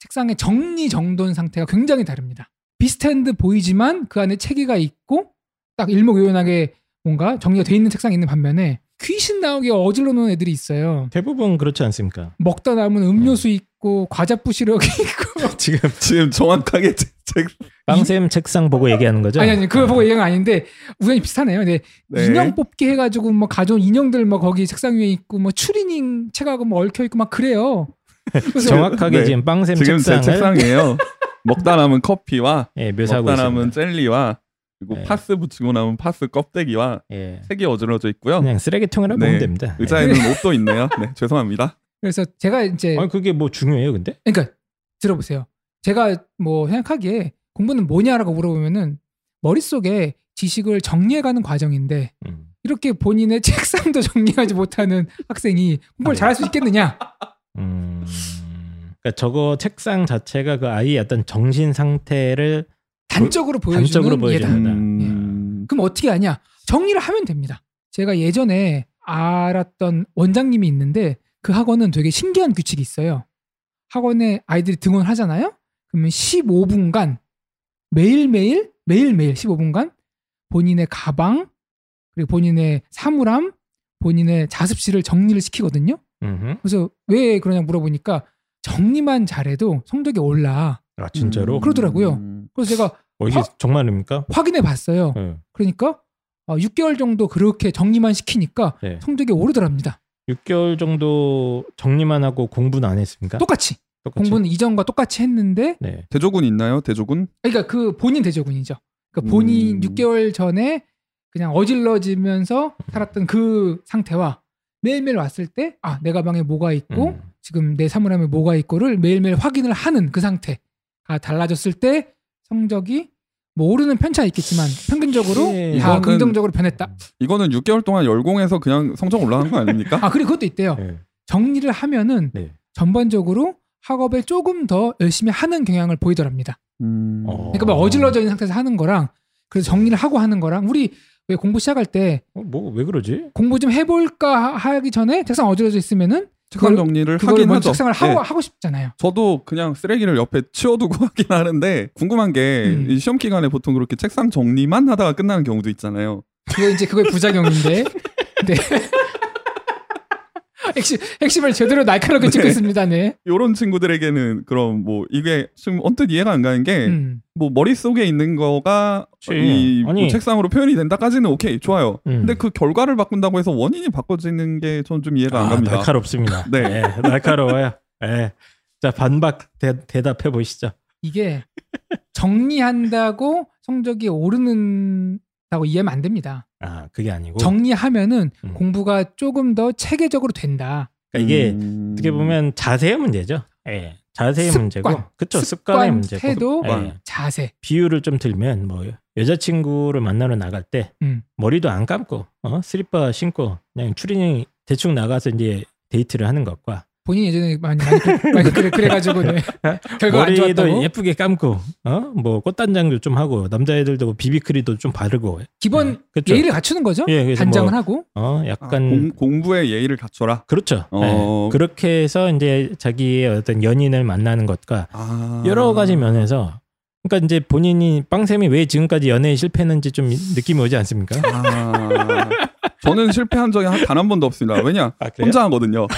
책상의 정리 정돈 상태가 굉장히 다릅니다. 비슷한 듯 보이지만 그 안에 체계가 있고 딱 일목요연하게 뭔가 정리가 돼 있는 책상이 있는 반면에 귀신 나오게 어질러 놓은 애들이 있어요. 대부분 그렇지 않습니까? 먹다 남은 음료수 있고 과자 부시러기 있고 지금 지금 정확하게 제 책. 빵쌤 책상 보고 얘기하는 거죠? 아니 아니 그걸 보고 얘기한 건 아닌데 우연히 비슷하네요. 네. 네. 인형 뽑기 해가지고 뭐 가져온 인형들 뭐 거기 책상 위에 있고 뭐 추리닝 책하고 뭐 얽혀 있고 막 그래요. 정확하게 네. 지금 빵쌤 지금 제 책상을 책상이에요. 먹다 남은 커피와 예, 묘사하고 먹다 남은 있습니다. 젤리와 그리고 네. 파스 붙이고 남은 파스 껍데기와 예. 색이 어지러져 있고요. 그냥 쓰레기통이라고 네. 보면 됩니다. 의자에는 옷도 있네요. 네, 죄송합니다. 그래서 제가 이제 예. 아니 그게 뭐 중요해요, 근데? 그러니까 들어보세요. 제가 뭐 생각하기에 공부는 뭐냐라고 물어보면은 머릿속에 지식을 정리해가는 과정인데 음. 이렇게 본인의 책상도 정리하지 못하는 학생이 공부를 아, 네. 잘할 수 있겠느냐? 음. 그러니까 저거 책상 자체가 그 아이의 어떤 정신 상태를 단적으로 보여주는 단적으로 예다. 음, 그럼 어떻게 하냐? 정리를 하면 됩니다. 제가 예전에 알았던 원장님이 있는데 그 학원은 되게 신기한 규칙이 있어요. 학원에 아이들이 등원을 하잖아요. 그러면 15분간 매일매일 매일매일 15분간 본인의 가방 그리고 본인의 사물함 본인의 자습실을 정리를 시키거든요. 음흠. 그래서 왜 그러냐 물어보니까 정리만 잘해도 성적이 올라. 아 진짜로? 음, 그러더라고요. 음, 그래서 제가 어, 이게 화- 정말입니까? 확인해 봤어요. 예. 그러니까 어, 6개월 정도 그렇게 정리만 시키니까 네. 성적이 오르더랍니다. 6개월 정도 정리만 하고 공부는 안 했습니까? 똑같이 똑같이? 공부는 이전과 똑같이 했는데 네. 대조군 있나요? 대조군? 그러니까 그 본인 대조군이죠. 그러니까 본인 음. 6개월 전에 그냥 어질러지면서 살았던 그 상태와 매일매일 왔을 때 아 내 가방에 뭐가 있고 음. 지금 내 사물함에 뭐가 있고를 매일매일 확인을 하는 그 상태가 달라졌을 때 성적이 뭐 오르는 편차가 있겠지만 평균 적으로 예, 다 이거는- 긍정적으로 변했다. 이거는 6개월 동안 열공해서 그냥 성적 올라가는 거 아닙니까? 아 그리고 그것도 있대요. 네. 정리를 하면은 네. 전반적으로 학업에 조금 더 열심히 하는 경향을 보이더랍니다. 음. 어. 그러니까 막 어질러져 있는 상태에서 하는 거랑 그래서 정리를 하고 하는 거랑 우리 왜 공부 시작할 때 어, 뭐왜 그러지? 공부 좀 해볼까 하- 하기 전에 책상 어지러져 있으면은 책상 정리를 하긴 하죠. 책상을 하고 네. 하고 싶잖아요. 저도 그냥 쓰레기를 옆에 치워두고 하긴 하는데 궁금한 게 음. 이 시험 기간에 보통 그렇게 책상 정리만 하다가 끝나는 경우도 있잖아요. 그게 이제 그거의 부작용인데. 네. 핵심 핵심을 제대로 날카롭게 찍고 네. 있습니다. 네. 이런 친구들에게는 그럼 뭐 이게 지금 언뜻 이해가 안 가는 게뭐 음. 머릿속에 있는 거가 그치. 이 아니. 뭐 책상으로 표현이 된다까지는 오케이 좋아요. 음. 근데 그 결과를 바꾼다고 해서 원인이 바꿔지는 게 전 좀 이해가 안 아, 갑니다. 날카롭습니다. 네. 네, 날카로워요. 네. 자 반박 대, 답해 보시죠. 이게 정리한다고 성적이 오르는 다고 이해하면 안 됩니다. 아 그게 아니고 정리하면은 음. 공부가 조금 더 체계적으로 된다. 그러니까 이게 음. 어떻게 보면 자세의 문제죠. 예. 자세의 습관. 문제고, 그쵸 습관, 습관의 문제고. 태도, 예. 자세. 비유를 좀 들면 뭐 여자친구를 만나러 나갈 때 음. 머리도 안 감고 어? 슬리퍼 신고 그냥 추리닝 대충 나가서 이제 데이트를 하는 것과 본인이 예전에 많이 많이, 그- 많이 그래 그래가지고 네. 결과 안 머리도 좋았다고. 예쁘게 감고 어? 뭐 꽃단장도 좀 하고 남자애들도 뭐 비비크림도 좀 바르고 기본 예, 그쵸? 예의를 갖추는 거죠. 예, 단장을 뭐, 하고. 어 아, 약간 공, 공부에 예의를 갖춰라. 그렇죠. 어. 예. 그렇게 해서 이제 자기의 어떤 연인을 만나는 것과 아. 여러 가지 면에서 그러니까 이제 본인이 빵쌤이 왜 지금까지 연애에 실패했는지 좀 느낌이 오지 않습니까? 아. 저는 실패한 적이 단 한 번도 없습니다. 왜냐? 아? 혼자 하거든요.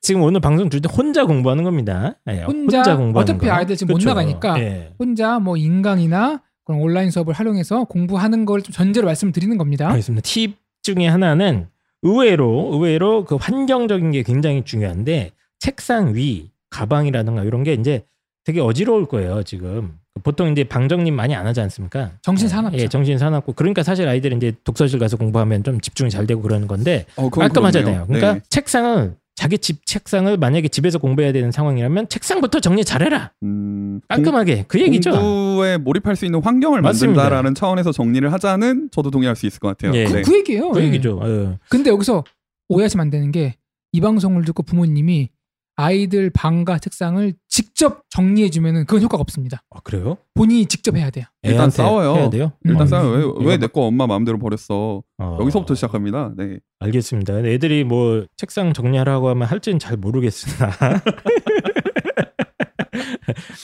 지금 오늘 방송 줄 때 혼자 공부하는 겁니다. 예, 혼자 공부하는 어차피 거. 아이들 지금 못 그쵸. 나가니까. 예. 혼자 뭐 인강이나 그런 온라인 수업을 활용해서 공부하는 걸 좀 전제로 말씀을 드리는 겁니다. 알겠습니다. 팁 중에 하나는 의외로 의외로 그 환경적인 게 굉장히 중요한데 책상 위 가방이라든가 이런 게 이제 되게 어지러울 거예요 지금 보통 이제 방정림 많이 안 하지 않습니까? 정신 사납죠. 예, 정신 사납고 그러니까 사실 아이들은 이제 독서실 가서 공부하면 좀 집중이 잘 되고 그러는 건데 어, 깔끔하잖아요. 그러니까 네. 책상을 자기 집 책상을 만약에 집에서 공부해야 되는 상황이라면 책상부터 정리 잘해라. 음, 깔끔하게 그 얘기죠. 공부에 몰입할 수 있는 환경을 맞습니다. 만든다라는 차원에서 정리를 하자는 저도 동의할 수 있을 것 같아요. 예. 그, 네. 그 얘기예요. 그 예. 얘기죠. 어. 근데 여기서 오해하시면 안 되는 게 이 방송을 듣고 부모님이 아이들 방과 책상을 직접 정리해 주면은 그건 효과가 없습니다. 아, 그래요? 본인이 직접 해야 돼요. 일단 싸워요. 해야 돼요? 일단 음. 싸워요. 이거 왜내 거 엄마 마음대로 버렸어? 어. 여기서부터 시작합니다. 네. 알겠습니다. 애들이 뭐 책상 정리하라고 하면 할지는 잘 모르겠으나.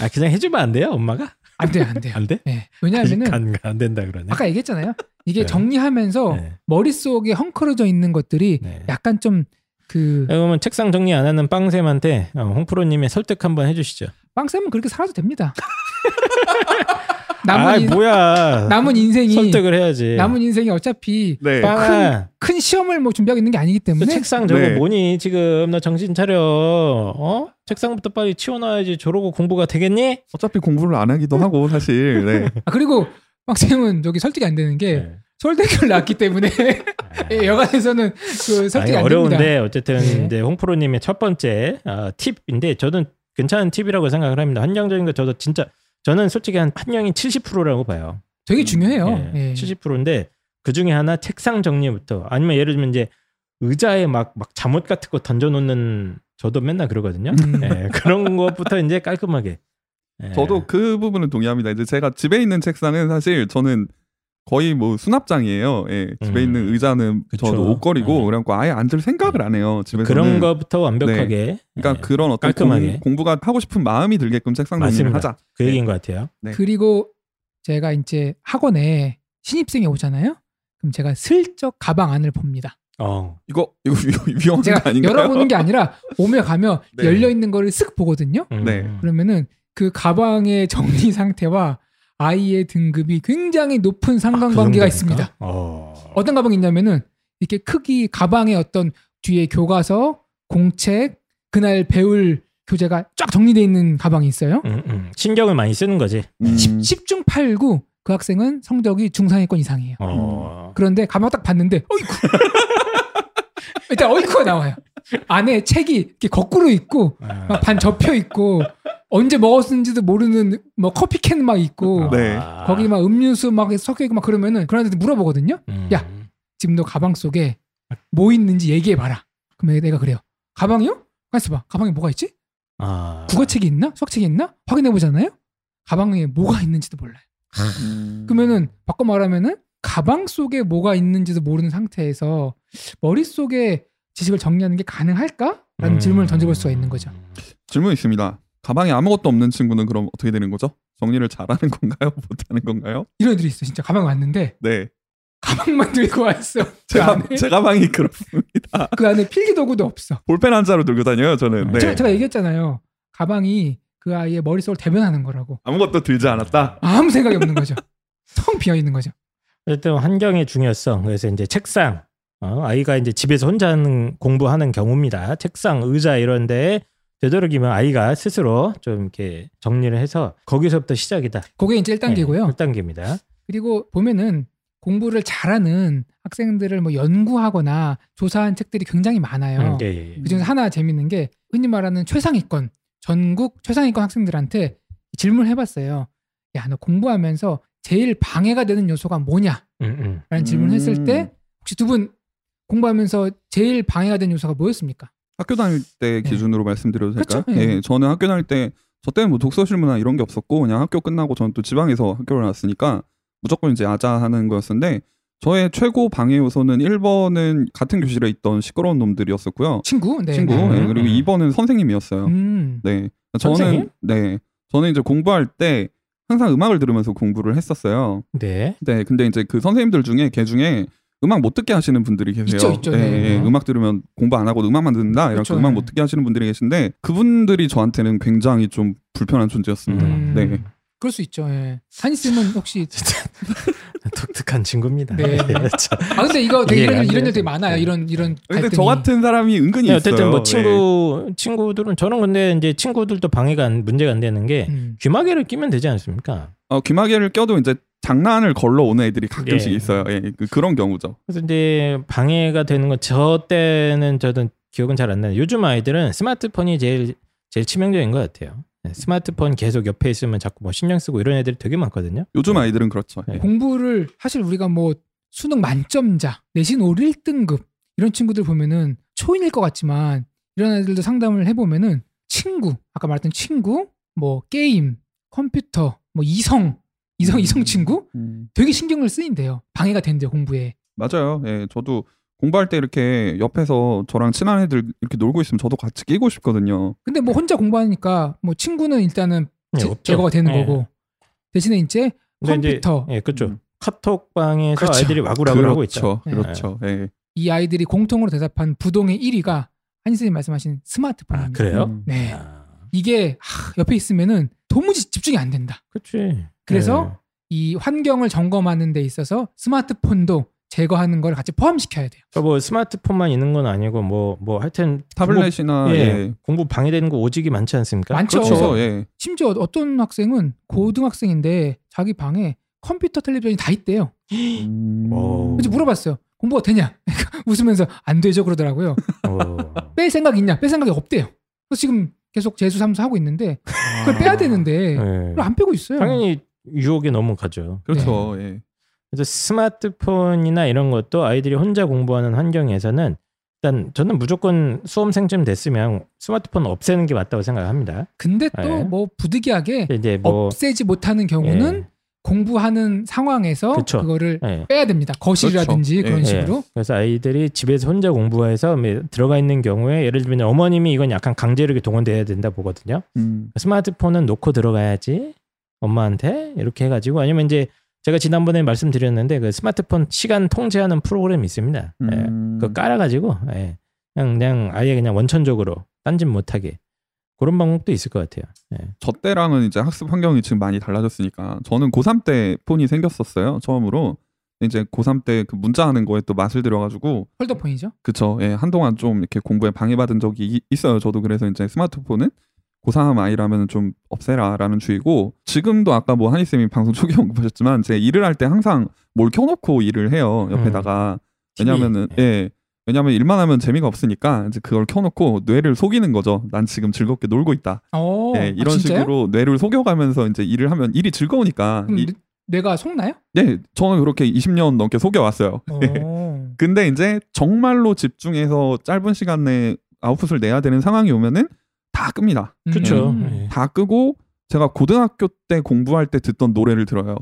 아 그냥 해주면 안 돼요, 엄마가? 안 돼요, 안 돼요. 안 돼? 예. 왜냐하면은 안, 안 된다 그러네. 아까 얘기했잖아요. 이게 네. 정리하면서 네. 머릿속에 헝클어져 있는 것들이 네. 약간 좀 그 그러면 책상 정리 안 하는 빵쌤한테 어, 홍프로님의 설득 한번 해주시죠. 빵쌤은 그렇게 살아도 됩니다. 남은 아 인, 뭐야? 남은 인생이 설득을 해야지. 남은 인생이 어차피 네. 빵아, 큰 시험을 뭐 준비하고 있는 게 아니기 너 때문에 책상 저거 네. 뭐니 지금 너 정신 차려. 어? 책상부터 빨리 치워놔야지. 저러고 공부가 되겠니? 어차피 공부를 안 하기도 하고 사실. 네. 아, 그리고 빵쌤은 저기 설득이 안 되는 게 네. 서울대교를 나왔기 때문에 예, 여간에서는 그 설득이 아니, 안 어려운데 됩니다. 어쨌든 네. 이제 홍프로님의 첫 번째 어, 팁인데 저는 괜찮은 팁이라고 생각을 합니다. 환경적인 거 저도 진짜 저는 솔직히 한 환경이 70%라고 봐요. 되게 중요해요. 예, 예. 70%인데 그 중에 하나 책상 정리부터 아니면 예를 들면 이제 의자에 막 막 잠옷 같은 거 던져놓는 저도 맨날 그러거든요. 음. 예, 그런 것부터 이제 깔끔하게. 예. 저도 그 부분은 동의합니다. 이제 제가 집에 있는 책상은 사실 저는 거의 뭐 수납장이에요. 예, 집에 음. 있는 의자는 그쵸. 저도 옷걸이고 네. 그래갖고 아예 앉을 생각을 안 해요. 집에서는. 그런 거부터 완벽하게. 그러니까 예, 그런 어떤 깔끔하게. 공, 부가 하고 싶은 마음이 들게끔 책상 정리를. 하자. 그 얘기인 것 같아요. 네. 그리고 제가 이제 학원에 신입생이 오잖아요. 그럼 제가 슬쩍 가방 안을 봅니다. 어, 이거 이거 위- 위험한 제가 거 아닌가요? 열어보는 게 아니라 오며 가며 네. 열려 있는 거를 쓱 보거든요. 음. 네. 그러면은 그 가방의 정리 상태와 아이의 등급이 굉장히 높은 상관관계가 그 있습니다. 어. 어떤 가방이 있냐면은 이렇게 크기 가방의 어떤 뒤에 교과서, 공책, 그날 배울 교재가 쫙 정리되어 있는 가방이 있어요. 음, 음. 신경을 많이 쓰는 거지. 음, 10, 중 8구 그 학생은 성적이 중상위권 이상이에요. 어. 그런데 가방 딱 봤는데 어이쿠 일단 어이쿠가 나와요. 안에 책이 이렇게 거꾸로 있고 아. 막반 접혀 있고 언제 먹었는지도 모르는 뭐 커피캔 막 있고 네. 아. 거기 막 음료수 막 섞여 있고 막 그러면은 그런 애들 물어보거든요. 음. 야. 지금 너 가방 속에 뭐 있는지 얘기해 봐라. 그럼 내가 그래요. 가방이요? 가만있어 봐. 가방에 뭐가 있지? 아. 국어책이 있나? 수학책이 있나? 확인해 보잖아요. 가방에 뭐가 있는지도 몰라요. 음. 그러면은 바꿔 말하면은 가방 속에 뭐가 있는지도 모르는 상태에서 머릿속에 지식을 정리하는 게 가능할까? 라는 음. 질문을 던져볼 수가 있는 거죠. 질문 있습니다. 가방에 아무것도 없는 친구는 그럼 어떻게 되는 거죠? 정리를 잘하는 건가요? 못하는 건가요? 이런 애들이 있어. 진짜 가방 왔는데 네. 가방만 들고 왔어. 그 제, 가, 안에, 제 가방이 그렇습니다. 그 안에 필기 도구도 없어. 볼펜 한 자루 들고 다녀요, 저는. 네. 제가, 제가 얘기했잖아요. 가방이 그 아이의 머릿속을 대변하는 거라고. 아무것도 들지 않았다. 아무 생각이 없는 거죠. 텅 비어 있는 거죠. 어쨌든 환경의 중요성. 그래서 이제 책상. 어, 아이가 이제 집에서 혼자 하는 공부하는 경우입니다. 책상, 의자 이런 데에 되도록이면 아이가 스스로 좀 이렇게 정리를 해서 거기서부터 시작이다. 그게 이제 1단계고요. 1단계입니다. 그리고 보면은 공부를 잘하는 학생들을 뭐 연구하거나 조사한 책들이 굉장히 많아요. 음, 예, 예, 예. 그중에서 하나 재밌는 게 흔히 말하는 최상위권 전국 최상위권 학생들한테 질문을 해봤어요. 야, 너 공부하면서 제일 방해가 되는 요소가 뭐냐? 음, 음. 라는 질문을 했을 음. 때 혹시 두 분 공부하면서 제일 방해가 되는 요소가 뭐였습니까? 학교 다닐 때 기준으로 말씀드려도 될까요? 네. 그렇죠. 예. 예, 저는 학교 다닐 때 저 때는 뭐 독서실 문화 이런 게 없었고 그냥 학교 끝나고 저는 또 지방에서 학교를 나왔으니까 무조건 이제 아자하는 거였는데 저의 최고 방해 요소는 1번은 같은 교실에 있던 시끄러운 놈들이었었고요. 친구? 네. 친구. 네. 예, 그리고 음. 2번은 선생님이었어요. 음. 네. 저는 선생님? 네. 저는 이제 공부할 때 항상 음악을 들으면서 공부를 했었어요. 네. 네, 근데 이제 그 선생님들 중에 걔 중에 음악 못 듣게 하시는 분들이 계세요. 있죠, 있죠, 예, 네. 예, 음악 들으면 공부 안 하고 음악만 듣는다. 이렇게 그렇죠, 음악 네. 못 듣게 하시는 분들이 계신데 그분들이 저한테는 굉장히 좀 불편한 존재였습니다. 음. 네. 그럴 수 있죠. 예. 한이쌤은 혹시 독특한 친구입니다. 네. 자, 아 근데 이거 되게 이해가 이런 안 이런. 일 되게 많아요. 이런 이런 근데 갈등이. 저 같은 사람이 은근히 네, 있어요. 어쨌든 뭐 예. 친구 친구들은 저는 근데 이제 친구들도 방해가 안, 문제가 안 되는 게 음. 귀마개를 끼면 되지 않습니까? 어, 귀마개를 껴도 이제 장난을 걸러 오는 애들이 가끔씩 예. 있어요. 예, 그, 그런 경우죠. 그래서 이제 방해가 되는 건 저 때는 저도 기억은 잘 안 나요. 요즘 아이들은 스마트폰이 제일 제일 치명적인 것 같아요. 네, 스마트폰 계속 옆에 있으면 자꾸 뭐 신경 쓰고 이런 애들이 되게 많거든요. 요즘 아이들은 그렇죠. 예. 네. 공부를 사실 우리가 뭐 수능 만점자 내신 올 1등급 이런 친구들 보면은 초인일 것 같지만 이런 애들도 상담을 해보면은 친구 아까 말했던 친구 뭐 게임 컴퓨터 뭐 이성 이성 이성 친구 음. 되게 신경을 쓰인대요 방해가 된대요 공부에 맞아요. 예, 저도 공부할 때 이렇게 옆에서 저랑 친한 애들 이렇게 놀고 있으면 저도 같이 끼고 싶거든요. 근데 뭐 혼자 공부하니까 뭐 친구는 일단은 네, 제. 제거가 되는 네. 거고 대신에 이제 컴퓨터 예, 그렇죠. 음. 카톡방에서 그렇죠. 아이들이 와구락을 하고 있죠. 그렇죠. 그렇죠. 예. 이 아이들이 공통으로 대답한 부동의 1위가 한 선생님 말씀하신 아, 스마트폰입니다. 그래요? 음. 네. 아, 이게 하, 옆에 있으면은 도무지 집중이 안 된다. 그렇지. 그래서 이 환경을 점검하는 데 있어서 스마트폰도 제거하는 걸 같이 포함시켜야 돼요. 그러니까 뭐 스마트폰만 있는 건 아니고 뭐 뭐 하여튼 타블렛이나 공부, 예, 예. 공부 방해되는 거 오직이 많지 않습니까? 많죠. 그렇죠. 예. 심지어 어떤 학생은 고등학생인데 자기 방에 컴퓨터 텔레비전이 다 있대요. 오. 그래서 물어봤어요. 공부가 되냐? 웃으면서 안 되죠 그러더라고요. 어. 뺄 생각 있냐? 뺄 생각이 없대요. 그래서 지금 계속 재수 삼수 하고 있는데 그걸 빼야 되는데 예. 그걸 안 빼고 있어요. 당연히 유혹에 너무 가죠. 그렇죠. 네. 예. 그래서 스마트폰이나 이런 것도 아이들이 혼자 공부하는 환경에서는 일단 저는 무조건 수험생쯤 됐으면 스마트폰 없애는 게 맞다고 생각합니다. 근데 네. 또뭐 부득이하게 이제 뭐 없애지 못하는 경우는 예. 공부하는 상황에서 그쵸. 그거를 예. 빼야 됩니다. 거실이라든지 그렇죠. 그런 예, 식으로. 그래서 아이들이 집에서 혼자 공부해서 뭐 들어가 있는 경우에 예를 들면 어머님이 이건 약간 강제로 이렇게 동원돼야 된다 보거든요. 음. 스마트폰은 놓고 들어가야지 엄마한테 이렇게 해가지고 아니면 이제 제가 지난번에 말씀드렸는데 그 스마트폰 시간 통제하는 프로그램이 있습니다. 예. 음. 그거 깔아가지고 예. 그냥 그냥 아예 그냥 원천적으로 딴짓 못하게 그런 방법도 있을 것 같아요. 예. 저 때랑은 이제 학습 환경이 지금 많이 달라졌으니까 저는 고3 때 폰이 생겼었어요. 처음으로. 이제 고3 때 그 문자 하는 거에 또 맛을 들여가지고 폴더폰이죠. 그쵸. 예, 한동안 좀 이렇게 공부에 방해받은 적이 이- 있어요. 저도 그래서 이제 스마트폰은 고3 아이라면 좀 없애라라는 주의고 지금도 아까 뭐 한이쌤이 방송 초기 언급하셨지만 제 일을 할 때 항상 뭘 켜놓고 일을 해요. 옆에다가 TV. 왜냐면은 네. 예 왜냐하면 일만 하면 재미가 없으니까 이제 그걸 켜놓고 뇌를 속이는 거죠. 난 지금 즐겁게 놀고 있다. 어, 예, 아, 이런 진짜요? 식으로 뇌를 속여가면서 이제 일을 하면 일이 즐거우니까. 이- 뇌- 뇌가 속나요? 네, 저는 그렇게 20년 넘게 속여왔어요. 어. 근데 이제 정말로 집중해서 짧은 시간에 아웃풋을 내야 되는 상황이 오면은 다 끕니다. 그렇죠. 음. 다 끄고 제가 고등학교 때 공부할 때 듣던 노래를 들어요.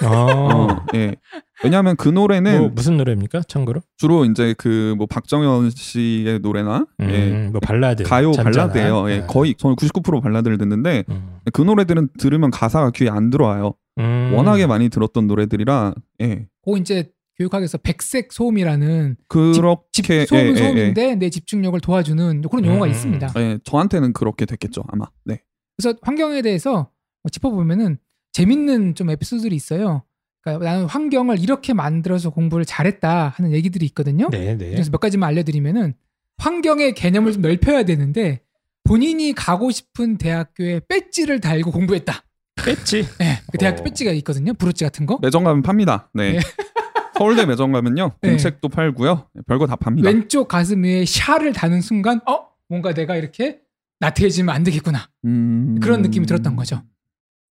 아, 어, 예. 왜냐하면 그 노래는 뭐 무슨 노래입니까? 참고로? 주로 이제 그 뭐 박정현 씨의 노래나 음, 예, 뭐 발라드, 가요. 발라드예요. 예, 네. 거의 저는 99% 발라드를 듣는데 음. 그 노래들은 들으면 가사가 귀에 안 들어와요. 음. 워낙에 많이 들었던 노래들이라 예. 그 이제 교육학에서 백색 소음이라는 그렇게 집 예, 소음은 예, 예. 소음인데 내 집중력을 도와주는 그런 용어가 음, 있습니다. 예, 저한테는 그렇게 됐겠죠 아마. 네. 그래서 환경에 대해서 뭐 짚어보면은 재밌는 좀 에피소드들이 있어요. 그러니까 나는 환경을 이렇게 만들어서 공부를 잘했다 하는 얘기들이 있거든요. 네, 네. 그래서 몇 가지만 알려드리면은 환경의 개념을 좀 넓혀야 되는데 본인이 가고 싶은 대학교에 배지를 달고 공부했다. 뺐지. 네, 그 대학교 어. 배지가 있거든요. 브로치 같은 거. 매점 가면 팝니다. 네. 네. 서울대 매점 가면요 네. 공책도 팔고요 별거 다 팝니다. 왼쪽 가슴 위에 샤를 다는 순간 어 뭔가 내가 이렇게 나태해지면 안 되겠구나 음... 그런 느낌이 들었던 거죠.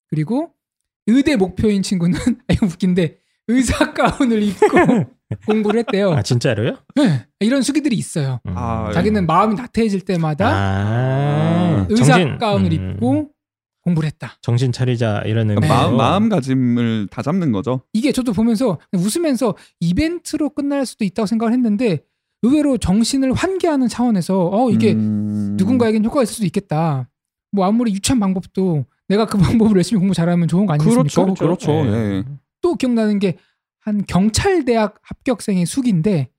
그리고 의대 목표인 친구는 이거 웃긴데 의사 가운을 입고 공부를 했대요. 아 진짜로요? 네, 이런 수기들이 있어요. 음. 아, 자기는 마음이 나태해질 때마다 아, 의사 정신, 가운을 음, 입고 공부를 했다. 정신 차리자 이런 의미로 마음 마음가짐을 다 잡는 거죠. 이게 저도 보면서 웃으면서 이벤트로 끝날 수도 있다고 생각을 했는데 의외로 정신을 환기하는 차원에서 어 이게 음... 누군가에겐 효과가 있을 수도 있겠다. 뭐 아무리 유치한 방법도 내가 그 방법을 열심히 공부 잘하면 좋은 거 아니겠습니까? 그렇죠, 그렇죠. 예. 예. 또 기억나는 게 한 경찰 대학 합격생의 숙인데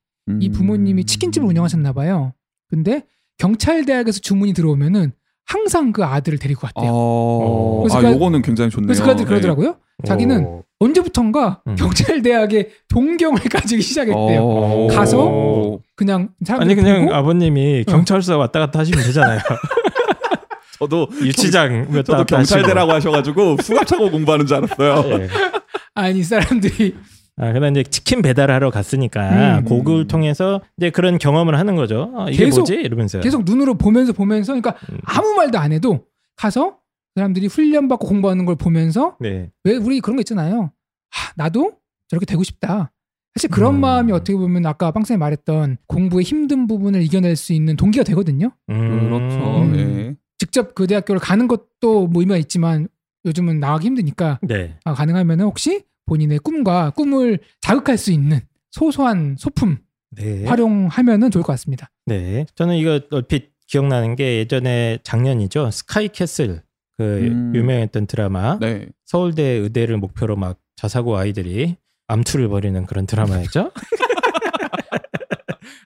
이 음. 부모님이 치킨집을 운영하셨나 봐요. 근데 경찰 대학에서 주문이 들어오면은 항상 그 아들을 데리고 갔대요. 어... 그래서 아, 그- 요거는 굉장히 좋네요. 그래서 그 아들이 네. 그러더라고요. 자기는 오. 언제부턴가 음. 경찰대학에 동경을 가지기 시작했대요. 어... 가서 그냥 사람들 아니 그냥 보고 아버님이 어. 경찰서 왔다 갔다 하시면 되잖아요. 저도 유치장 몇 저도 경찰대라고 하셔가지고 수갑차고 공부하는 줄 알았어요. 예. 아니 이 사람들이 아, 그다 이제 치킨 배달하러 갔으니까 음. 고글 통해서 이제 그런 경험을 하는 거죠. 아, 이게 계속- 뭐지? 이러면서. 계속 눈으로 보면서 보면서 그러니까 음. 아무 말도 안 해도 가서 사람들이 훈련 받고 공부하는 걸 보면서 네. 왜 우리 그런 거 있잖아요. 하, 나도 저렇게 되고 싶다. 사실 그런 음. 마음이 어떻게 보면 아까 빵쌤이 말했던 공부의 힘든 부분을 이겨낼 수 있는 동기가 되거든요. 음. 그렇죠. 음. 예. 직접 그 대학교를 가는 것도 뭐 의미가 있지만 요즘은 나가기 힘드니까 네. 아, 가능하면 혹시 본인의 꿈과 꿈을 자극할 수 있는 소소한 소품 네. 활용하면은 좋을 것 같습니다. 네. 저는 이거 얼핏 기억나는 게 예전에 작년이죠. 스카이 캐슬 그 음. 유명했던 드라마 네. 서울대 의대를 목표로 막 자사고 아이들이 암투를 벌이는 그런 드라마였죠.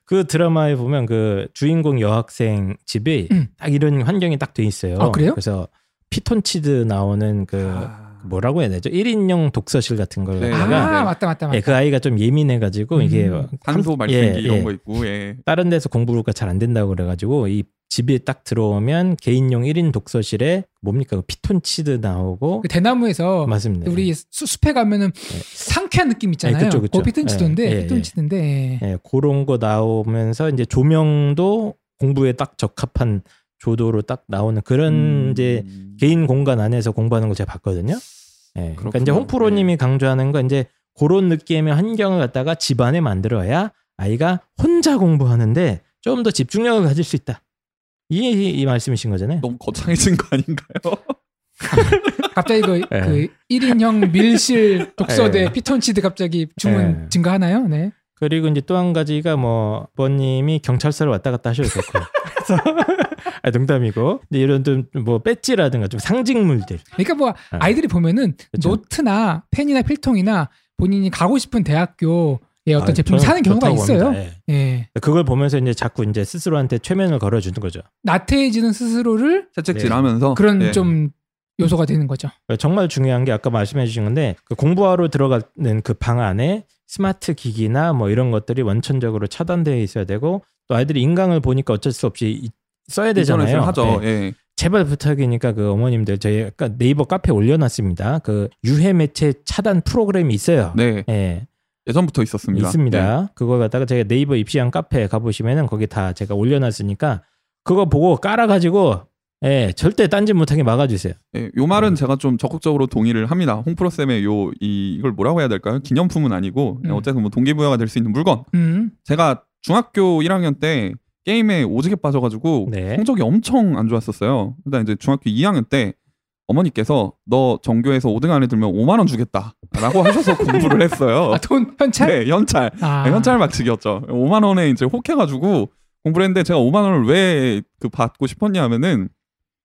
그 드라마에 보면 그 주인공 여학생 집이 음. 딱 이런 환경이 딱 돼 있어요. 아, 그래요? 그래서 피톤치드 나오는 그 아... 뭐라고 해야 되죠? 1인용 독서실 같은 걸 네. 아 갖다가 네. 맞다 맞다 맞다. 예, 그 아이가 좀 예민해 가지고 음. 이게 산소 한- 발생기 예, 이런 예. 거 있고 예. 다른 데서 공부가 잘 안 된다고 그래 가지고 이 집에 딱 들어오면 개인용 1인 독서실에 뭡니까 그 피톤치드 나오고 그 대나무에서 맞습니다. 우리 수, 숲에 가면은 상쾌한 느낌 있잖아요. 네, 그쵸, 그쵸. 그 피톤치드인데 예, 예, 피톤치드인데 예, 그런 거 나오면서 이제 조명도 공부에 딱 적합한 조도로 딱 나오는 그런 음. 이제 개인 공간 안에서 공부하는 걸 제가 봤거든요. 예, 그러니까. 이제 홍프로님이 강조하는 건 이제 그런 느낌의 환경을 갖다가 집안에 만들어야 아이가 혼자 공부하는데 좀 더 집중력을 가질 수 있다. 이, 이, 이 말씀이신 거잖아요. 너무 거창해진 거 아닌가요? 갑자기 그, 예. 그 1인형 밀실 독서대 예. 피톤치드 갑자기 주문 예. 증가하나요? 네. 그리고 이제 또 한 가지가 뭐 아버님이 경찰서를 왔다 갔다 하셔도 좋고. 그래서 아, 농담이고 이제 이런 좀 뭐 배지라든가 좀 상징물들. 그러니까 뭐 아. 아이들이 보면은 그쵸. 노트나 펜이나 필통이나 본인이 가고 싶은 대학교의 어떤 아, 제품을 저는 사는 경우가 있어요. 예. 예. 그걸 보면서 이제 자꾸 이제 스스로한테 최면을 걸어주는 거죠. 나태해지는 스스로를 채찍질하면서 그런 예. 좀 요소가 되는 거죠. 정말 중요한 게 아까 말씀해 주신 건데 그 공부하러 들어가는 그 방 안에 스마트 기기나 뭐 이런 것들이 원천적으로 차단되어 있어야 되고 또 아이들이 인강을 보니까 어쩔 수 없이 이- 써야 되잖아요. 하죠. 예. 예. 제발 부탁이니까 그 어머님들 저희 네이버 카페 올려놨습니다. 그 유해 매체 차단 프로그램이 있어요. 네. 예. 예전부터 있었습니다. 있습니다. 네. 그거 갖다가 제가 네이버 입시한 카페 가보시면은 거기 다 제가 올려놨으니까 그거 보고 깔아가지고 예 절대 딴짓 못하게 막아주세요. 예, 요 말은 제가 좀 적극적으로 동의를 합니다. 홍프로 쌤의 요 이, 이걸 뭐라고 해야 될까요? 기념품은 아니고 음. 어쨌든 뭐 동기부여가 될 수 있는 물건. 음. 제가 중학교 1학년 때 게임에 오지게 빠져가지고 네. 성적이 엄청 안 좋았었어요. 일단 이제 중학교 2학년 때 어머니께서 너 전교에서 5등 안에 들면 5만 원 주겠다라고 하셔서 공부를 했어요. 아, 돈 현찰? 네, 현찰. 아. 네, 현찰 막치기였죠. 5만 원에 이제 혹해가지고 공부를 했는데 제가 5만 원을 왜 그 받고 싶었냐 하면은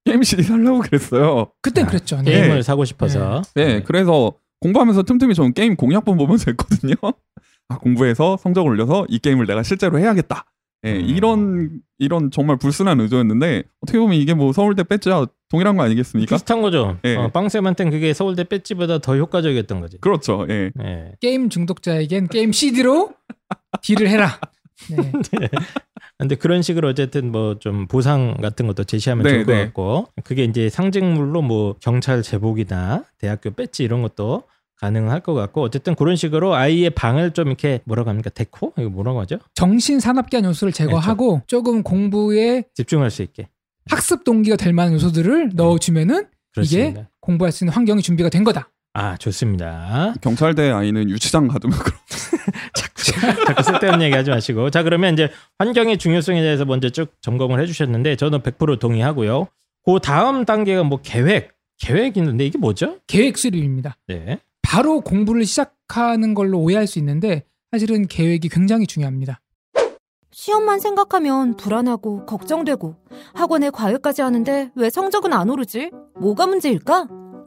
게임 CD 살라고 그랬어요. 그땐 아, 그랬죠. 네. 게임을 사고 싶어서. 네, 그래서 공부하면서 틈틈이 저는 게임 공략본 보면서 했거든요. 아, 공부해서 성적 을 올려서 이 게임을 내가 실제로 해야겠다. 예, 음. 이런 이런 정말 불순한 의도였는데 어떻게 보면 이게 뭐 서울대 배지와 동일한 거 아니겠습니까? 비슷한 거죠. 예. 어, 빵쌤한테는 그게 서울대 배지보다 더 효과적이었던 거지. 그렇죠. 예. 예. 게임 중독자에겐 게임 CD로 딜을 해라. 네. 근데 그런 식으로 어쨌든 뭐 좀 보상 같은 것도 제시하면 네, 좋을 것 네. 같고 그게 이제 상징물로 뭐 경찰 제복이나 대학교 배지 이런 것도 가능할 것 같고 어쨌든 그런 식으로 아이의 방을 좀 이렇게 뭐라고 합니까 데코 이거 뭐라고 하죠 정신 산업계한 요소를 제거하고 조금 공부에 집중할 수 있게 학습 동기가 될 만한 요소들을 넣어주면은 그렇습니다. 공부할 수 있는 환경이 준비가 된 거다. 아 좋습니다. 경찰대 아이는 유치장 가두면 그럼 자꾸 쓸데없는 얘기하지 마시고 자 그러면 이제 환경의 중요성에 대해서 먼저 쭉 점검을 해주셨는데 저는 100% 동의하고요. 그 다음 단계가 뭐 계획 계획이 있는데 이게 뭐죠? 계획 수립입니다. 네. 바로 공부를 시작하는 걸로 오해할 수 있는데 사실은 계획이 굉장히 중요합니다. 시험만 생각하면 불안하고 걱정되고 학원에 과외까지 하는데 왜 성적은 안 오르지? 뭐가 문제일까?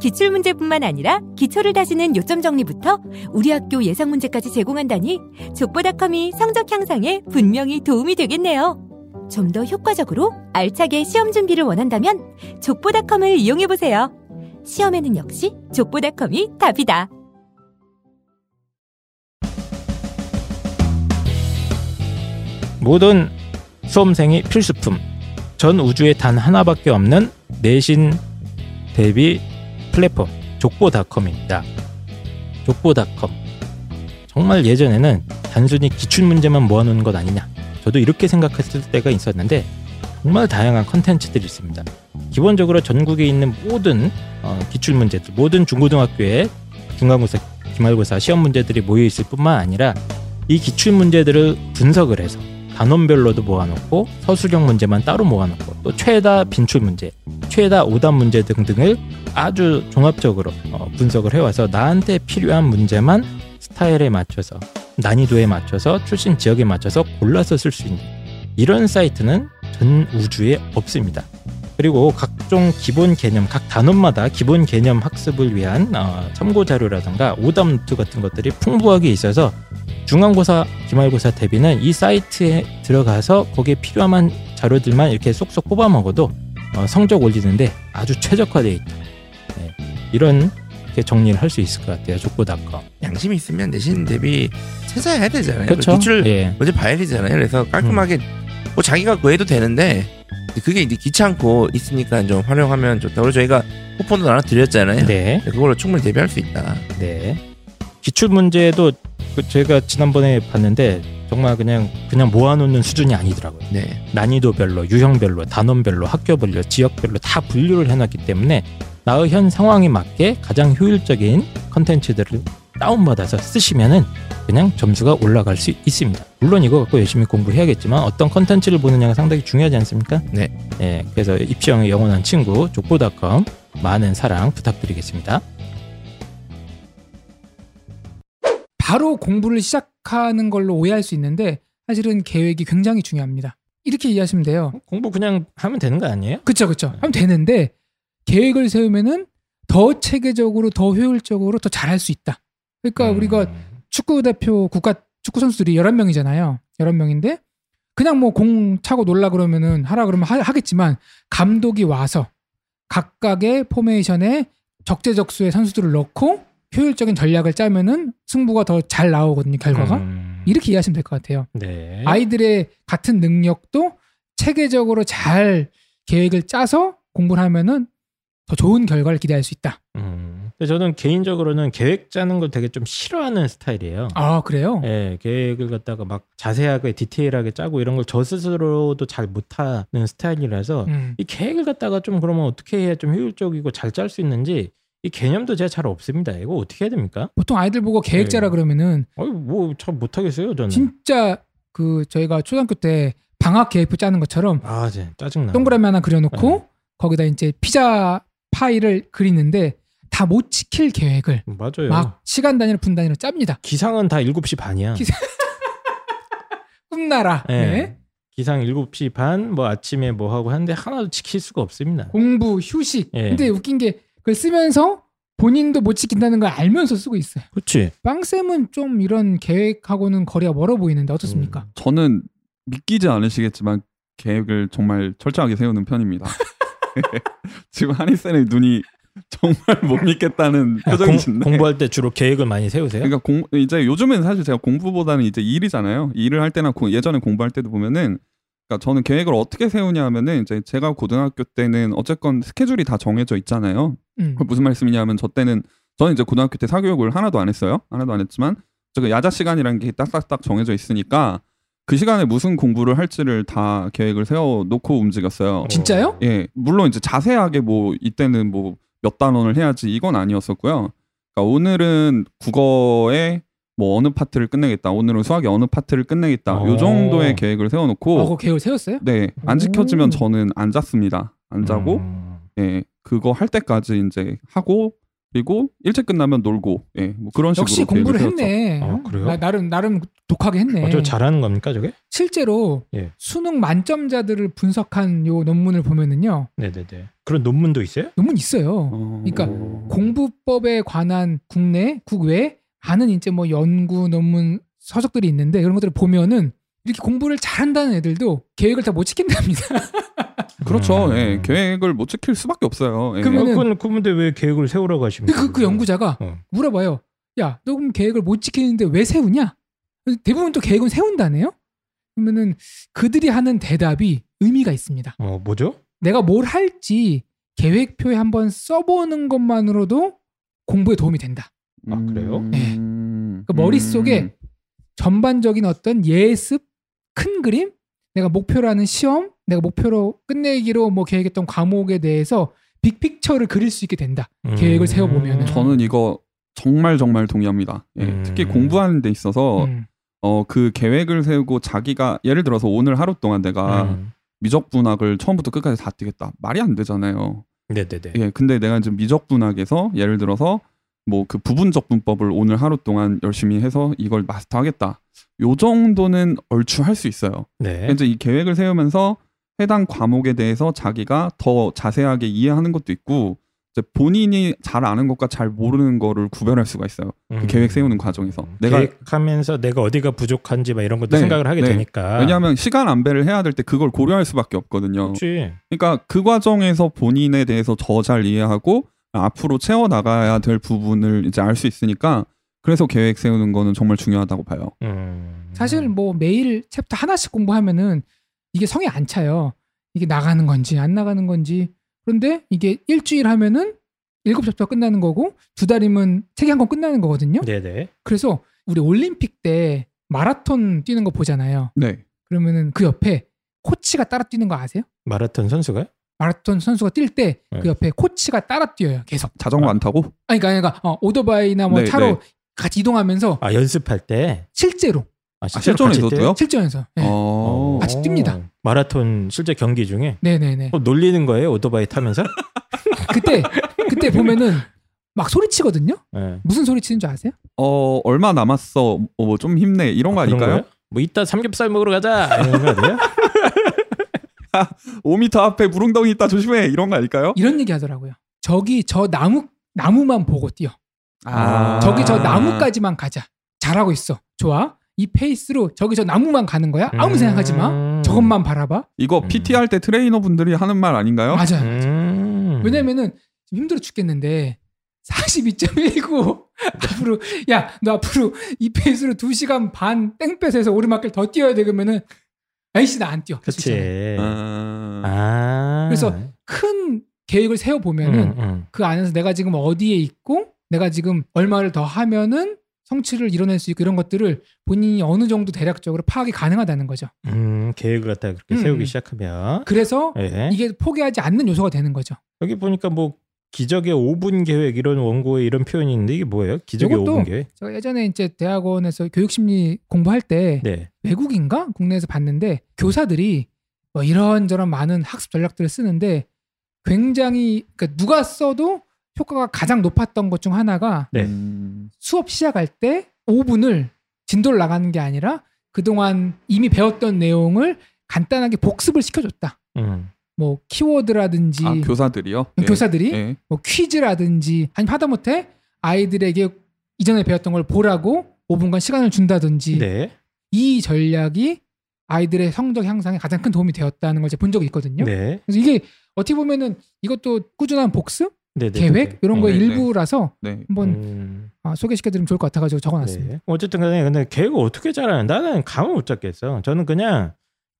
기출 문제뿐만 아니라 기초를 다지는 요점 정리부터 우리 학교 예상 문제까지 제공한다니 족보닷컴이 성적 향상에 분명히 도움이 되겠네요. 좀 더 효과적으로 알차게 시험 준비를 원한다면 족보닷컴을 이용해 보세요. 시험에는 역시 족보닷컴이 답이다. 모든 수험생이 필수품. 전 우주에 단 하나밖에 없는 내신 대비 플랫폼 족보닷컴입니다. 족보닷컴. 정말 예전에는 단순히 기출 문제만 모아놓은 것 아니냐. 저도 이렇게 생각했을 때가 있었는데 정말 다양한 컨텐츠들이 있습니다. 기본적으로 전국에 있는 모든 어, 기출 문제들, 모든 중고등학교에 중간고사, 기말고사 시험 문제들이 모여 있을 뿐만 아니라 이 기출 문제들을 분석을 해서 단원별로도 모아놓고 서술형 문제만 따로 모아놓고 또 최다 빈출 문제, 최다 오답 문제 등등을 아주 종합적으로 어, 분석을 해와서 나한테 필요한 문제만 스타일에 맞춰서 난이도에 맞춰서 출신 지역에 맞춰서 골라서 쓸 수 있는 이런 사이트는 전 우주에 없습니다. 그리고 각종 기본 개념, 각 단원마다 기본 개념 학습을 위한 어, 참고 자료라든가 오답 노트 같은 것들이 풍부하게 있어서 중간고사, 기말고사 대비는 이 사이트에 들어가서 거기에 필요한 자료들만 이렇게 쏙쏙 뽑아 먹어도 어, 성적 올리는데 아주 최적화되어 있다. 네, 이런 게 정리를 할 수 있을 것 같아요. 족보닷컴. 양심이 있으면 내신 대비 찾아야 되잖아요. 그렇죠. 기출 예. 먼저 봐야 되잖아요. 그래서 깔끔하게 뭐 자기가 그 해도 되는데 그게 이제 귀찮고 있으니까 좀 활용하면 좋다. 그리고 저희가 쿠폰도 나눠 드렸잖아요. 네. 그걸로 충분히 대비할 수 있다. 네. 기출 문제도 그 제가 지난번에 봤는데 정말 그냥 그냥 모아놓는 수준이 아니더라고요. 네. 난이도별로, 유형별로, 단원별로, 학교별로, 지역별로 다 분류를 해놨기 때문에 나의 현 상황에 맞게 가장 효율적인 컨텐츠들을 다운받아서 쓰시면은 그냥 점수가 올라갈 수 있습니다. 물론 이거 갖고 열심히 공부해야겠지만 어떤 컨텐츠를 보느냐가 상당히 중요하지 않습니까? 네. 예, 그래서 입시형의 영원한 친구 족보닷컴 많은 사랑 부탁드리겠습니다. 바로 공부를 시작하는 걸로 오해할 수 있는데 사실은 계획이 굉장히 중요합니다. 이렇게 이해하시면 돼요. 공부 그냥 하면 되는 거 아니에요? 그쵸, 그쵸. 하면 되는데 계획을 세우면은 더 체계적으로, 더 효율적으로 더 잘할 수 있다. 그러니까 음. 우리가 축구 대표 국가 축구 선수들이 11명이잖아요. 11명인데 그냥 뭐 공 차고 놀라 그러면은 하라 그러면 하, 하겠지만 감독이 와서 각각의 포메이션에 적재적소의 선수들을 넣고 효율적인 전략을 짜면은 승부가 더 잘 나오거든요, 결과가. 음. 이렇게 이해하시면 될 것 같아요. 네. 아이들의 같은 능력도 체계적으로 잘 계획을 짜서 공부를 하면은 더 좋은 결과를 기대할 수 있다. 음. 근데 저는 개인적으로는 계획 짜는 걸 되게 좀 싫어하는 스타일이에요. 아 그래요? 예, 계획을 갖다가 막 자세하게 디테일하게 짜고 이런 걸 저 스스로도 잘 못하는 스타일이라서 음. 이 계획을 갖다가 좀 그러면 어떻게 해야 좀 효율적이고 잘 짤 수 있는지 이 개념도 제가 잘 없습니다. 이거 어떻게 해야 됩니까? 보통 아이들 보고 계획 짜라 네. 그러면은 어이 뭐잘 못하겠어요 저는. 진짜 그 저희가 초등학교 때 방학 계획표 짜는 것처럼 아, 제 짜증나. 동그라미 하나 그려놓고 네. 거기다 이제 피자 파이를 그리는데 다 못 지킬 계획을 맞아요. 막 시간 단위로 분 단위로 짭니다. 기상은 다 7시 반이야. 기상- 꿈나라. 예. 네. 기상 7시 반, 뭐 아침에 뭐 하고 하는데 하나도 지킬 수가 없습니다. 공부, 휴식. 예. 근데 웃긴 게 그걸 쓰면서 본인도 못 지킨다는 걸 알면서 쓰고 있어요. 그렇지. 빵쌤은 좀 이런 계획하고는 거리가 멀어 보이는데 어떻습니까? 음. 저는 믿기지 않으시겠지만 계획을 정말 철저하게 세우는 편입니다. 지금 한이쌤의 눈이 정말 못 믿겠다는 아, 공, 표정이신데. 공 부할 때 주로 계획을 많이 세우세요? 그러니까 공, 이제 요즘엔 사실 제가 공부보다는 이제 일이잖아요. 일을 할 때나 고- 예전에 공부할 때도 보면은 그러니까 저는 계획을 어떻게 세우냐 하면은 이제 제가 고등학교 때는 어쨌건 스케줄이 다 정해져 있잖아요. 음. 그 무슨 말씀이냐면 저 때는 저는 이제 고등학교 때 사교육을 하나도 안 했어요. 하나도 안 했지만 저그 야자 시간이라는 게 딱딱딱 정해져 있으니까 그 시간에 무슨 공부를 할지를 다 계획을 세워 놓고 움직였어요. 진짜요? 예, 물론 이제 자세하게 뭐 이때는 뭐 몇 단원을 해야지 이건 아니었었고요. 그러니까 오늘은 국어에 뭐 어느 파트를 끝내겠다. 오늘은 수학의 어느 파트를 끝내겠다. 어. 요 정도의 계획을 세워놓고 어, 그 계획을 세웠어요? 네, 안 오. 지켜지면 저는 안 잤습니다. 안 자고 음. 예, 그거 할 때까지 이제 하고 그리고 일찍 끝나면 놀고 예, 뭐 그런 식으로 역시 공부를. 했네. 아, 그래요? 나, 나름 나름 독하게 했네. 어, 저 잘하는 겁니까 저게? 실제로 예. 수능 만점자들을 분석한 요 논문을 보면은요. 네네네. 그런 논문도 있어요? 논문 있어요. 어, 그러니까 공부법에 관한 국내 국외 많은 이제 뭐 연구 논문 서적들이 있는데 그런 것들을 보면은 이렇게 공부를 잘한다는 애들도 계획을 다 못 지킨답니다. 그렇죠. 음. 예, 계획을 못 지킬 수밖에 없어요. 예. 그러면은- 어, 그건 그런데 왜 계획을 세우라고 하십니까? 그, 그 연구자가 어. 물어봐요. 야, 너 그럼 계획을 못 지키는데 왜 세우냐? 대부분 또 계획은 세운다네요. 그러면은 그들이 하는 대답이 의미가 있습니다. 어 뭐죠? 내가 뭘 할지 계획표에 한번 써보는 것만으로도 공부에 도움이 된다. 아, 그래요? 네. 음, 그 머릿속에 전반적인 어떤 예습, 큰 그림, 내가 목표로 하는 시험, 내가 목표로 끝내기로 뭐 계획했던 과목에 대해서 빅픽처를 그릴 수 있게 된다. 계획을 세워보면은. 저는 이거 정말 정말 동의합니다. 예, 음. 특히 공부하는 데 있어서 음. 어, 그 계획을 세우고 자기가 예를 들어서 오늘 하루 동안 내가 음. 미적분학을 처음부터 끝까지 다 뛰겠다. 말이 안 되잖아요. 네네네. 예, 근데 내가 지금 미적분학에서 예를 들어서 뭐 그 부분적 분법을 오늘 하루 동안 열심히 해서 이걸 마스터하겠다. 요 정도는 얼추 할 수 있어요. 네. 이제 이 계획을 세우면서 해당 과목에 대해서 자기가 더 자세하게 이해하는 것도 있고 본인이 잘 아는 것과 잘 모르는 거를 구별할 수가 있어요. 그 음. 계획 세우는 과정에서 내가 계획하면서 내가 어디가 부족한지 막 이런 것도 네, 생각을 하게 네. 되니까. 왜냐하면 시간 안배를 해야 될 때 그걸 고려할 수밖에 없거든요. 그렇지. 그러니까 그 과정에서 본인에 대해서 더 잘 이해하고 앞으로 채워 나가야 될 부분을 이제 알 수 있으니까 그래서 계획 세우는 거는 정말 중요하다고 봐요. 음. 사실 뭐 매일 챕터 하나씩 공부하면은 이게 성에 안 차요. 이게 나가는 건지 안 나가는 건지. 그런데 이게 일주일 하면은 일곱 챕터 끝나는 거고 두 달이면 책이 한 권 끝나는 거거든요. 네네. 그래서 우리 올림픽 때 마라톤 뛰는 거 보잖아요. 네. 그러면은 그 옆에 코치가 따라 뛰는 거 아세요? 마라톤 선수가요? 마라톤 선수가 뛸 때그 네. 옆에 코치가 따라 뛰어요. 계속. 자전거 아. 안 타고? 아니 그러니까, 그러니까 어, 오토바이나 뭐 네, 차로 네. 같이 이동하면서 아 연습할 때. 실제로 아, 아, 실전에서도요? 실전에서. 네. 어. 같이 뜁니다. 마라톤 실제 경기 중에 네네네. 어, 놀리는 거예요 오토바이 타면서? 그때 그때 보면은 막 소리치거든요. 네. 무슨 소리치는 줄 아세요? 어, 얼마 남았어. 어, 뭐좀 힘내. 이런 거 그런 아닐까요? 거예요? 뭐 이따 삼겹살 먹으러 가자 이런 거 아니에요? 5m 앞에 무릉덩이 있다 조심해. 이런 거 아닐까요? 이런 얘기 하더라고요. 저기 저 나무 나무만 보고 뛰어. 아. 저기 저 나무까지만 가자. 잘하고 있어. 좋아. 이 페이스로 저기 저 나무만 가는 거야? 아무 생각하지 마. 음. 저것만 바라봐. 이거 음. PT 할 때 트레이너 분들이 하는 말 아닌가요? 맞아요. 음. 왜냐면은 힘들어 죽겠는데 42.19 앞으로 야 너 앞으로 이 페이스로 2시간 반 땡볕에서 오르막길 더 뛰어야 돼 그러면은 아이씨 나 안 뛰어. 있잖아요. 그치. 아, 아. 그래서 큰 계획을 세워 보면은 음, 음. 그 안에서 내가 지금 어디에 있고 내가 지금 얼마를 더 하면은 성취를 이뤄낼 수 있고 이런 것들을 본인이 어느 정도 대략적으로 파악이 가능하다는 거죠. 음, 계획을 갖다 그렇게 음, 세우기 음. 시작하면 그래서 예. 이게 포기하지 않는 요소가 되는 거죠. 여기 보니까 뭐 기적의 5분 계획 이런 원고에 이런 표현이 있는데 이게 뭐예요? 기적의 요것도 5분 계획? 제가 예전에 이제 대학원에서 교육심리 공부할 때 네. 외국인가 국내에서 봤는데 교사들이 뭐 이런저런 많은 학습 전략들을 쓰는데 굉장히 그러니까 누가 써도 효과가 가장 높았던 것 중 하나가 네. 음, 수업 시작할 때 5분을 진도를 나가는 게 아니라 그동안 이미 배웠던 내용을 간단하게 복습을 시켜줬다. 음. 뭐 키워드라든지 아 교사들이요? 예. 교사들이 예. 뭐 퀴즈라든지 아니면 하다못해 아이들에게 이전에 배웠던 걸 보라고 5분간 시간을 준다든지 네. 이 전략이 아이들의 성적 향상에 가장 큰 도움이 되었다는 걸 제가 본 적이 있거든요. 네. 그래서 이게 어떻게 보면은 이것도 꾸준한 복습, 네, 네. 계획 네. 이런 거의 네, 네. 일부라서 네. 한번 음. 아, 소개시켜드리면 좋을 것 같아가지고 적어놨습니다. 네. 어쨌든 간에 근데 계획을 어떻게 짜라는 나는 감을 못 잡겠어. 저는 그냥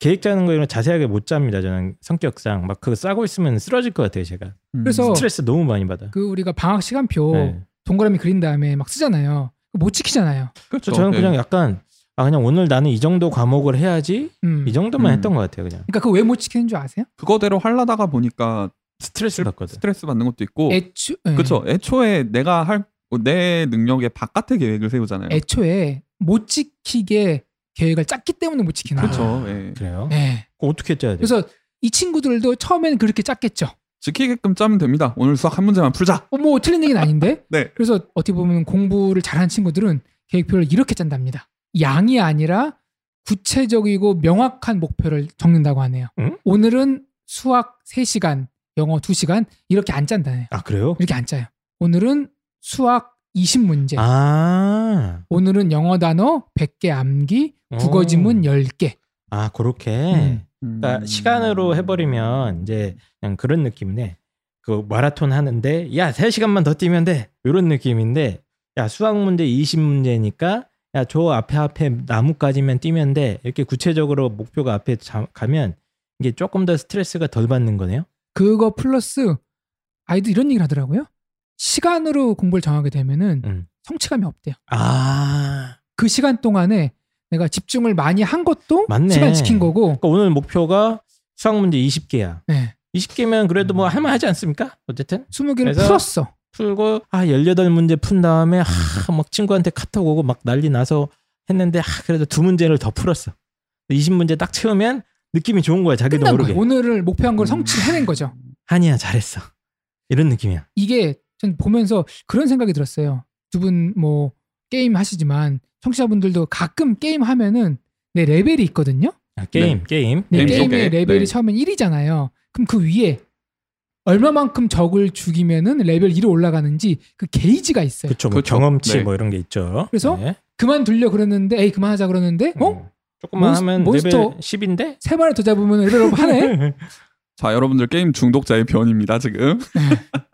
계획 짜는 거 이런 거 자세하게 못 짭니다. 저는 성격상 막 그거 싸고 있으면 쓰러질 것 같아요. 제가 음. 그래서 스트레스 너무 많이 받아. 그 우리가 방학 시간표 네. 동그라미 그린 다음에 막 쓰잖아요. 못 지키잖아요. 그렇죠. 저는 예. 그냥 약간 아 그냥 오늘 나는 이 정도 과목을 해야지 음. 이 정도만 음. 했던 것 같아요. 그냥 그러니까 그거 왜못 지키는 줄 아세요? 그거대로 하려다가 보니까 스트레스 받거든. 스트레스 받는 것도 있고 애초, 예. 그렇죠. 애초에 내가 할 내 능력의 바깥의 계획을 세우잖아요. 애초에 못 지키게 계획을 짰기 때문에 못 지키는 거예요. 그렇죠. 예. 그래요? 예. 어떻게 짜야 돼? 그래서 이 친구들도 처음에는 그렇게 짰겠죠. 지키게끔 짜면 됩니다. 오늘 수학 한 문제만 풀자. 어, 뭐 틀린 얘기는 아닌데. 네. 그래서 어떻게 보면 공부를 잘하는 친구들은 계획표를 이렇게 짠답니다. 양이 아니라 구체적이고 명확한 목표를 적는다고 하네요. 응? 오늘은 수학 3시간, 영어 2시간 이렇게 안 짠다네요. 아 그래요? 이렇게 안 짜요. 오늘은 수학 20문제. 아, 오늘은 영어 단어 100개 암기, 국어 오. 지문 10개. 아 그렇게. 음. 그러니까 음. 시간으로 해버리면 이제 그냥 그런 느낌이네. 그 마라톤 하는데 야 3시간만 더 뛰면 돼. 이런 느낌인데 야 수학 문제 20문제니까 야 저 앞에 앞에 나무까지만 뛰면 돼. 이렇게 구체적으로 목표가 앞에 자- 가면 이게 조금 더 스트레스가 덜 받는 거네요. 그거 플러스 아이들 이런 얘기를 하더라고요. 시간으로 공부를 정하게 되면은 음. 성취감이 없대요. 아. 그 시간 동안에 내가 집중을 많이 한 것도 맞네. 시간 지킨 거고. 그러니까 오늘 목표가 수학 문제 20개야. 네. 20개면 그래도 뭐 할만하지 않습니까? 어쨌든 20개를 그래서 풀었어. 풀고 아 18문제 푼 다음에 아, 막 친구한테 카톡 오고 막 난리 나서 했는데 아, 그래도 두 문제를 더 풀었어. 20문제 딱 채우면 느낌이 좋은 거야. 자기도 모르게. 거예요. 오늘을 목표한 걸 음. 성취해낸 거죠. 한희야 잘했어. 이런 느낌이야. 이게 전 보면서 그런 생각이 들었어요. 두 분 뭐 게임 하시지만 청취자분들도 가끔 게임 하면은 내 레벨이 있거든요. 아, 게임 게임. 네, 게임 게임의 속에, 레벨이 네. 처음엔 1이잖아요. 그럼 그 위에 얼마만큼 적을 죽이면은 레벨 2로 올라가는지 그 게이지가 있어요. 그쵸. 뭐 그쵸. 경험치 네. 뭐 이런 게 있죠. 그래서 네. 그만둘려 그러는데 에이 그만하자 그러는데 어? 음. 조금만 몬스- 하면 몬스터- 레벨 10인데 세 마리 더 잡으면 레벨업 하네. 자 여러분들 게임 중독자의 변입니다 지금.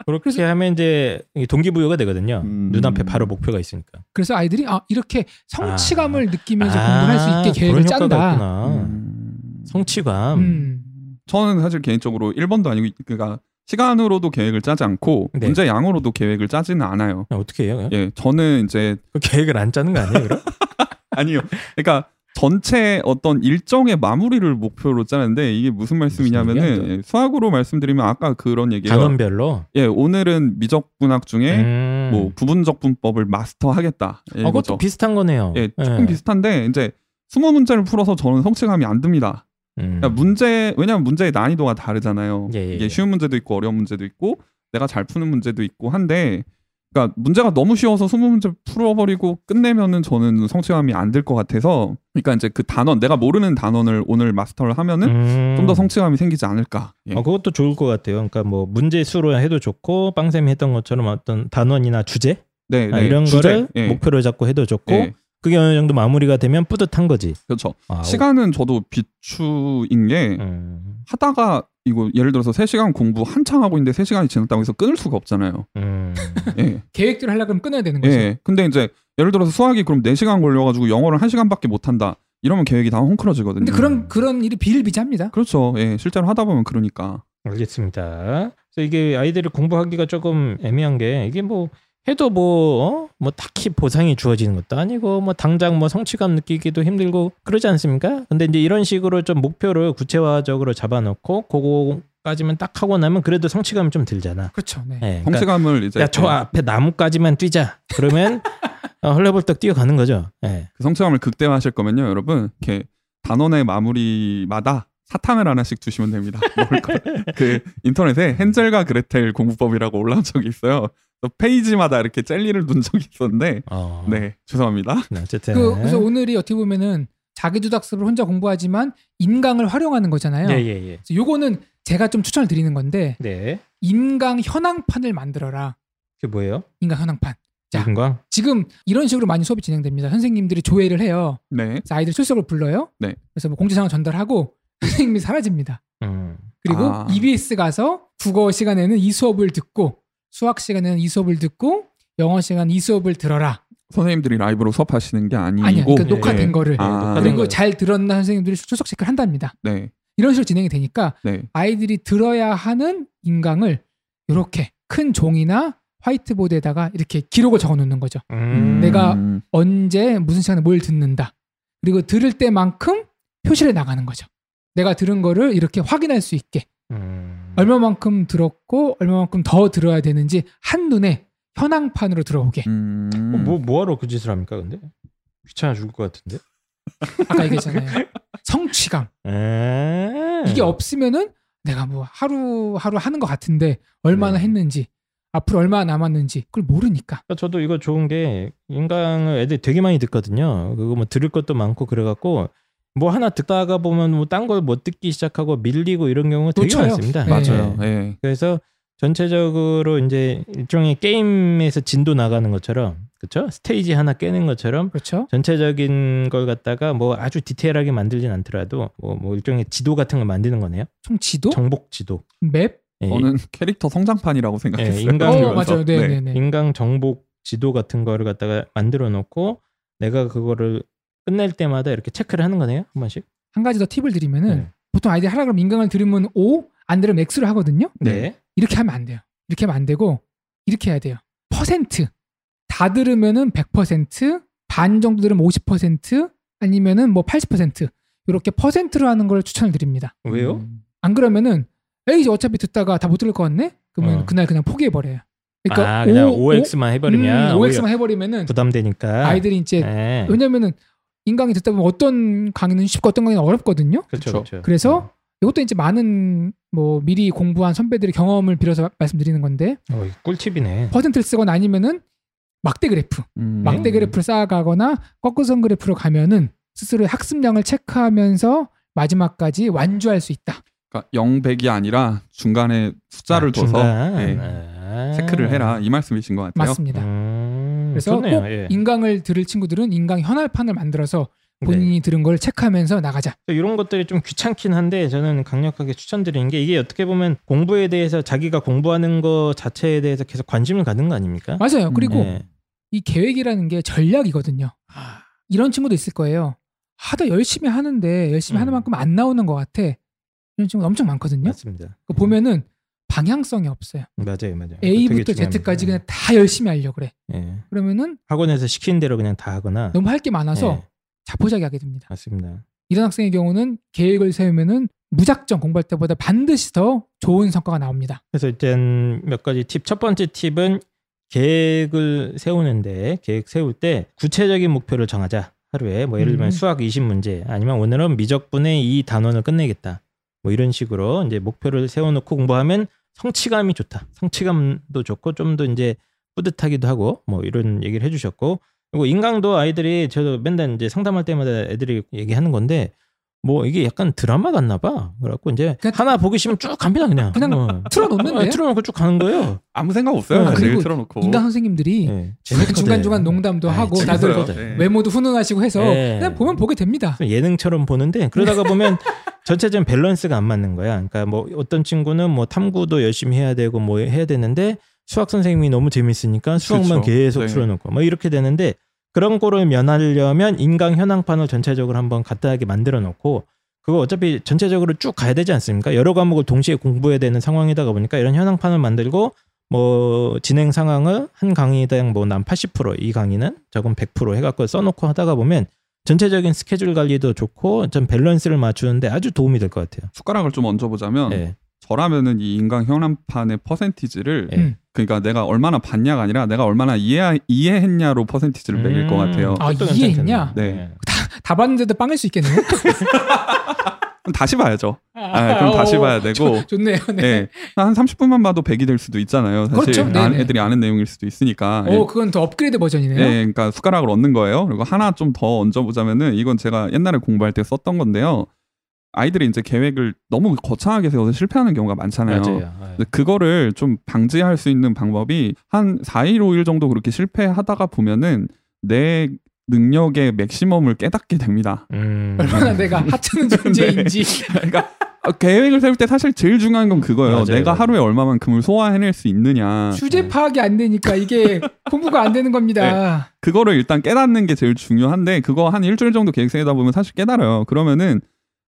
그렇게 하면 이제 동기부여가 되거든요. 음. 눈앞에 바로 목표가 있으니까. 그래서 아이들이 아 이렇게 성취감을 느끼면서 아, 공부를 할수 있게 계획을 짠다. 있구나. 음. 성취감. 음. 저는 사실 개인적으로 1번도 아니고 그러니까 시간으로도 계획을 짜지 않고 네. 문제 양으로도 계획을 짜지는 않아요. 야, 어떻게 해요? 예, 저는 이제 그 계획을 안 짜는 거 아니에요? 그럼? 아니요. 그러니까 전체 어떤 일정의 마무리를 목표로 짜는데 이게 무슨 무슨 말씀이냐면은 또? 예, 수학으로 말씀드리면 아까 그런 얘기예요. 단원별로. 예, 오늘은 미적 분학 중에 음. 뭐 부분적 분법을 마스터하겠다. 어, 그것도 이거죠. 비슷한 거네요. 예, 조금 비슷한데 이제 20문제를 풀어서 저는 성취감이 안 듭니다. 음. 그러니까 문제 왜냐면 문제의 난이도가 다르잖아요. 예, 예, 이게 예. 쉬운 문제도 있고 어려운 문제도 있고 내가 잘 푸는 문제도 있고 한데 그러니까 문제가 너무 쉬워서 20문제 풀어버리고 끝내면은 저는 성취감이 안 들 것 같아서 그러니까 이제 그 단원 내가 모르는 단원을 오늘 마스터를 하면은 음. 좀더 성취감이 생기지 않을까. 예. 어, 그것도 좋을 것 같아요. 그러니까 뭐 문제 수로 해도 좋고 빵쌤이 했던 것처럼 어떤 단원이나 주제 네, 아, 네. 이런 주제. 거를 예. 목표로 잡고 해도 좋고 예. 그게 어느 정도 마무리가 되면 뿌듯한 거지. 그렇죠. 아, 시간은 저도 비추인 게 음, 하다가 이거 예를 들어서 3시간 공부 한창 하고 있는데 3시간이 지났다고 해서 끊을 수가 없잖아요. 음, 예. 계획대로 하려고 하면 끊어야 되는 거죠. 예. 근데 이제 예를 들어서 수학이 그럼 4시간 걸려 가지고 영어를 1시간밖에 못 한다. 이러면 계획이 다 헝클어지거든요. 근데 그런 그런 일이 비일비재합니다. 그렇죠. 예. 실제로 하다 보면 그러니까. 알겠습니다. 그래서 이게 아이들이 공부하기가 조금 애매한 게 이게 뭐 해도 뭐, 어? 뭐 딱히 보상이 주어지는 것도 아니고 뭐 당장 뭐 성취감 느끼기도 힘들고 그러지 않습니까? 근데 이제 이런 식으로 좀 목표를 구체화적으로 잡아놓고 그거 까지만 딱 하고 나면 그래도 성취감이 좀 들잖아. 그렇죠. 네. 예, 그러니까 성취감을 이제 야, 저 앞에 나무까지만 뛰자. 그러면 어, 헐레벌떡 뛰어가는 거죠. 예. 그 성취감을 극대화하실 거면요, 여러분. 이렇게 단원의 마무리마다 사탕을 하나씩 주시면 됩니다. 먹을 거. 그 인터넷에 헨젤과 그레텔 공부법이라고 올라온 적이 있어요. 또 페이지마다 이렇게 젤리를 둔 적이 있었는데, 어, 네 죄송합니다. 네, 어쨌든. 그, 그래서 오늘이 어떻게 보면은 자기주닥습을 혼자 공부하지만 인강을 활용하는 거잖아요. 예, 예, 예. 그래서 요거는 제가 좀 추천을 드리는 건데 네. 인강 현황판을 만들어라. 그게 뭐예요? 인강 현황판. 자. 인광? 지금 이런 식으로 많이 수업이 진행됩니다. 선생님들이 조회를 해요. 네. 그래서 아이들 출석을 불러요. 네. 그래서 뭐 공지사항을 전달하고 선생님이 사라집니다. 음. 그리고 아. EBS 가서 국어 시간에는 이 수업을 듣고 수학 시간에는 이 수업을 듣고 영어 시간 이 수업을 들어라. 선생님들이 라이브로 수업하시는 게 아니고, 아니야. 그러니까 네. 녹화된 거를. 아. 그리고 거를. 잘 들었나 선생님들이 출석 체크를 한답니다. 네, 이런 식으로 진행이 되니까 네, 아이들이 들어야 하는 인강을 이렇게 큰 종이나 화이트보드에다가 이렇게 기록을 적어 놓는 거죠. 음. 내가 음, 언제 무슨 시간에 뭘 듣는다. 그리고 들을 때만큼 표시를 나가는 거죠. 내가 들은 거를 이렇게 확인할 수 있게 음. 얼마만큼 들었고 얼마만큼 더 들어야 되는지 한 눈에 현황판으로 들어오게. 음, 어, 뭐 뭐하러 그 짓을 합니까 근데? 귀찮아 죽을 것 같은데. 아까 얘기했잖아요. 성취감. 에. 이게 없으면은 내가 뭐 하루 하루 하는 것 같은데 얼마나 네. 했는지 앞으로 얼마나 남았는지 그걸 모르니까. 그러니까 저도 이거 좋은 게 인강을 애들이 되게 많이 듣거든요. 그거 뭐 들을 것도 많고 그래갖고 뭐 하나 듣다가 보면 뭐 딴 걸 못 듣기 시작하고 밀리고 이런 경우가 되게 놓쳐요. 많습니다. 네. 맞아요. 예. 예. 그래서 전체적으로 이제 일종의 게임에서 진도 나가는 것처럼 그렇죠? 스테이지 하나 깨는 것처럼 그렇죠? 전체적인 걸 갖다가 뭐 아주 디테일하게 만들진 않더라도 뭐, 뭐 일종의 지도 같은 걸 만드는 거네요. 총 지도, 정복 지도. 맵. 예, 저는 캐릭터 성장판이라고 생각했어요. 인간- 어 그러면서. 맞아요. 네, 네, 네. 인강 정복 지도 같은 거를 갖다가 만들어 놓고 내가 그거를 끝낼 때마다 이렇게 체크를 하는 거네요. 한 번씩. 한 가지 더 팁을 드리면은 네. 보통 아이들이 하라 그러면 인강을 들으면 O, 안 들으면 X를 하거든요. 네. 이렇게 하면 안 돼요. 이렇게 하면 안 되고 이렇게 해야 돼요. 퍼센트. 다 들으면은 100%, 반 정도 들으면 50%, 아니면은 뭐 80% 이렇게 퍼센트로 하는 걸 추천을 드립니다. 왜요? 음. 안 그러면은 에이 어차피 듣다가 다 못 들을 것 같네. 그러면 어. 그날 그냥 포기해 버려요. 아, 그냥 오- OX만 해버리면 음, OX만 해버리면은 부담되니까. 아이들이 이제 네. 왜냐면은 인강이 듣다 보면 어떤 강의는 쉽고 어떤 강의는 어렵거든요. 그렇죠. 그쵸. 그래서 이것도 이제 많은 뭐 미리 공부한 선배들의 경험을 빌어서 말씀드리는 건데 어, 꿀팁이네. 퍼센트를 쓰거나 아니면은 막대 그래프, 음. 막대 그래프를 쌓아가거나 꺾어선 그래프로 가면은 스스로의 학습량을 체크하면서 마지막까지 완주할 수 있다. 그러니까 0, 100이 아니라 중간에 숫자를 아, 둬서 중간. 예, 아. 체크를 해라 이 말씀이신 것 같아요. 맞습니다. 음, 그래서 좋네요. 꼭 예. 인강을 들을 친구들은 인강 현할판을 만들어서 본인이 네. 들은 걸 체크하면서 나가자. 이런 것들이 좀 귀찮긴 한데 저는 강력하게 추천드리는 게 이게 어떻게 보면 공부에 대해서 자기가 공부하는 거 자체에 대해서 계속 관심을 갖는 거 아닙니까? 맞아요. 그리고 예. 이 계획이라는 게 전략이거든요. 이런 친구도 있을 거예요. 하다 열심히 하는데 열심히 음. 하는 만큼 안 나오는 것 같아. 이런 친구 엄청 많거든요. 맞습니다. 그 보면은 방향성이 없어요. 맞아요, 맞아요. A부터 Z까지 그냥. 다 열심히 하려고 그래. 예. 그러면은 학원에서 시키는 대로 그냥 다 하거나. 너무 할 게 많아서 예, 자포자기 하게 됩니다. 맞습니다. 이런 학생의 경우는 계획을 세우면은 무작정 공부할 때보다 반드시 더 좋은 성과가 나옵니다. 그래서 일단 몇 가지 팁. 첫 번째 팁은 계획을 세우는데 계획 세울 때 구체적인 목표를 정하자. 하루에 뭐 예를 들면 음. 수학 20문제 아니면 오늘은 미적분의 이 단원을 끝내겠다. 뭐 이런 식으로 이제 목표를 세워놓고 공부하면 성취감이 좋다. 성취감도 좋고 좀 더 이제 뿌듯하기도 하고 뭐 이런 얘기를 해주셨고 그리고 인강도 아이들이 저도 맨날 이제 상담할 때마다 애들이 얘기하는 건데 뭐 이게 약간 드라마 같나 봐. 그래갖고 이제 그냥- 하나 보기 싫으면 쭉 갑니다 그냥. 그냥 어. 틀어놓는데? 어, 틀어놓고 쭉 가는 거예요. 아무 생각 없어요. 네. 늘 그리고 틀어놓고. 인간 선생님들이 네, 중간 중간 중간 농담도 아이, 하고. 다들 네. 외모도 훈훈하시고 해서 네. 그냥 보면 보게 됩니다. 예능처럼 보는데 그러다가 보면 전체적인 밸런스가 안 맞는 거야. 그러니까 뭐 어떤 친구는 뭐 탐구도 열심히 해야 되고 뭐 해야 되는데 수학 선생님이 너무 재밌으니까 수학만 그렇죠. 계속 네. 틀어놓고 뭐 이렇게 되는데 그런 거를 면하려면 인강 현황판을 전체적으로 한번 간단하게 만들어 놓고 그거 어차피 전체적으로 쭉 가야 되지 않습니까? 여러 과목을 동시에 공부해야 되는 상황이다가 보니까 이런 현황판을 만들고 뭐 진행 상황을 한 강의당 뭐 난 80%이 강의는 저건 100% 해갖고 써놓고 하다가 보면 전체적인 스케줄 관리도 좋고 좀 밸런스를 맞추는데 아주 도움이 될 것 같아요. 숟가락을 좀 얹어보자면 예. 저라면은 이 인강 현황판의 퍼센티지를 예. 음. 그러니까 내가 얼마나 봤냐가 아니라 내가 얼마나 이해 이해했냐로 퍼센티지를 매길 것 음, 같아요. 아, 이해했냐? 괜찮겠네. 네. 다 봤는데도 빵일 수 있겠네요. 그럼 다시 봐야죠. 아, 그럼 다시 어, 봐야 되고. 좋- 좋네요. 네. 예. 한 30분만 봐도 100이 될 수도 있잖아요. 사실 그렇죠. 아. 애들이 아는 내용일 수도 있으니까. 예. 오, 그건 더 업그레이드 버전이네요. 예, 그러니까 숟가락을 얹는 거예요. 그리고 하나 좀 더 얹어보자면은 이건 제가 옛날에 공부할 때 썼던 건데요. 아이들이 이제 계획을 너무 거창하게 세워서 실패하는 경우가 많잖아요. 맞아요. 예. 근데 그거를 좀 방지할 수 있는 방법이 한 4일, 5일 정도 그렇게 실패하다가 보면은 내 능력의 맥시멈을 깨닫게 됩니다. 음. 얼마나 내가 하찮은 존재인지. 그러니까 아, 계획을 세울 때 사실 제일 중요한 건 그거예요. 맞아요, 내가. 하루에 얼마만큼을 소화해낼 수 있느냐. 주제 파악이 안 되니까 이게 공부가 안 되는 겁니다. 그거를 일단 깨닫는 게 제일 중요한데 그거 한 일주일 정도 계획 세우다 보면 사실 깨달아요. 그러면은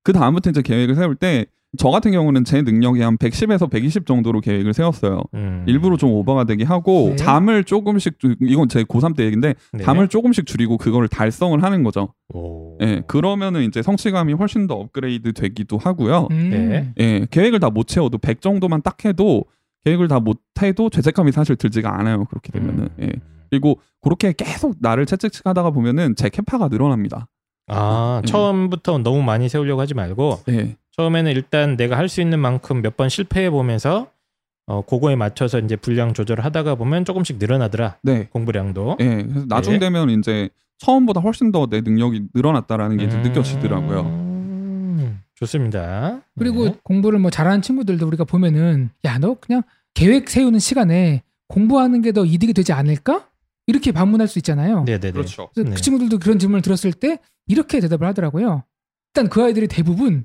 그 다음부터 이제 계획을 세울 때 저 같은 경우는 제 능력이 한 110에서 120 정도로 계획을 세웠어요. 음. 일부러 좀 오버가 되게 하고 네. 잠을 조금씩 줄- 이건 제 고3 때 얘기인데 네. 잠을 조금씩 줄이고 그거를 달성을 하는 거죠. 오. 예. 그러면은 이제 성취감이 훨씬 더 업그레이드 되기도 하고요. 음. 네. 예. 계획을 다 못 채워도 100 정도만 딱 해도 계획을 다 못 해도 죄책감이 사실 들지가 않아요. 그렇게 되면은. 음. 예. 그리고 그렇게 계속 나를 채찍하다가 보면은 제 캐파가 늘어납니다. 아 음. 처음부터 너무 많이 세우려고 하지 말고 예. 처음에는 일단 내가 할 수 있는 만큼 몇 번 실패해 보면서 어 그거에 맞춰서 이제 분량 조절을 하다가 보면 조금씩 늘어나더라 네. 공부량도. 예. 그래서 나중 네. 되면 이제 처음보다 훨씬 더 내 능력이 늘어났다라는 게 이제 음. 느껴지더라고요. 좋습니다. 그리고 네. 공부를 뭐 잘하는 친구들도 우리가 보면은 야 너 그냥 계획 세우는 시간에 공부하는 게 더 이득이 되지 않을까? 이렇게 반문할 수 있잖아요. 네네네. 그렇죠. 그래서 네. 그 친구들도 그런 질문을 들었을 때 이렇게 대답을 하더라고요. 일단 그 아이들이 대부분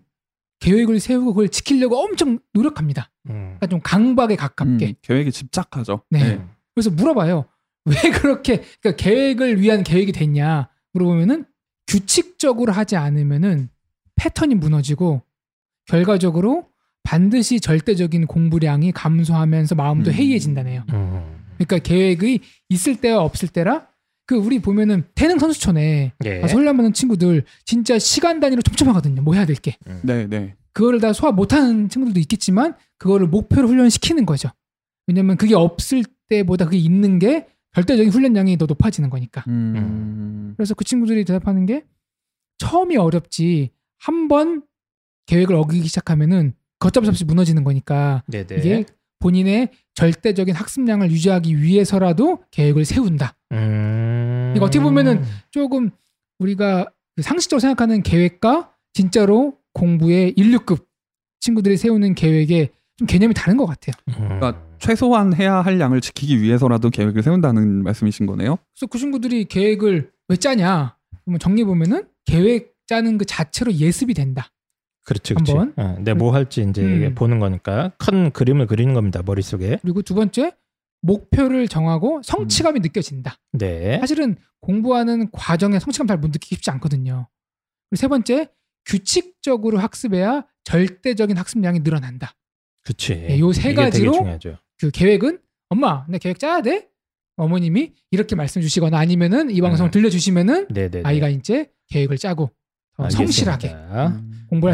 계획을 세우고 그걸 지키려고 엄청 노력합니다. 음. 그러니까 좀 강박에 가깝게. 음, 계획에 집착하죠. 네. 예. 그래서 물어봐요. 왜 그렇게 그러니까 계획을 위한 계획이 됐냐 물어보면은 규칙적으로 하지 않으면은 패턴이 무너지고 결과적으로 반드시 절대적인 공부량이 감소하면서 마음도 음. 해이해진다네요. 음. 그러니까 계획이 있을 때와 없을 때라 그 우리 보면은 태능 선수촌에 예. 가서 훈련받는 친구들 진짜 시간 단위로 촘촘하거든요. 뭐 해야 될 게. 네, 네. 그거를 다 소화 못하는 친구들도 있겠지만 그거를 목표로 훈련시키는 거죠. 왜냐면 그게 없을 때보다 그게 있는 게 절대적인 훈련량이 더 높아지는 거니까. 음. 그래서 그 친구들이 대답하는 게 처음이 어렵지 한 번 계획을 어기기 시작하면은 걷잡을 수 없이 무너지는 거니까 네네. 이게 본인의 절대적인 학습량을 유지하기 위해서라도 계획을 세운다. 음. 이거 어떻게 보면은 조금 우리가 그 상식적으로 생각하는 계획과 진짜로 공부의 1류급 친구들이 세우는 계획에 좀 개념이 다른 것 같아요. 음. 그러니까 최소한 해야 할 양을 지키기 위해서라도 계획을 세운다는 말씀이신 거네요. 그래서 그 친구들이 계획을 왜 짜냐? 그러면 정리해 보면은 계획 짜는 그 자체로 예습이 된다. 그렇지, 그렇지. 한번. 어, 내가 뭐 할지 이제 음. 보는 거니까 큰 그림을 그리는 겁니다 머릿 속에. 그리고 두 번째 목표를 정하고 음. 성취감이 느껴진다. 네. 사실은 공부하는 과정에 성취감 잘 못 느끼기 쉽지 않거든요. 그리고 세 번째 규칙적으로 학습해야 절대적인 학습량이 늘어난다. 그렇지. 네, 요세 가지로 중요하죠. 그 계획은 엄마 내 계획 짜야 돼. 어머님이 이렇게 말씀 주시거나 아니면은 이 방송을 음. 들려주시면은 네네. 아이가 이제 계획을 짜고 더 성실하게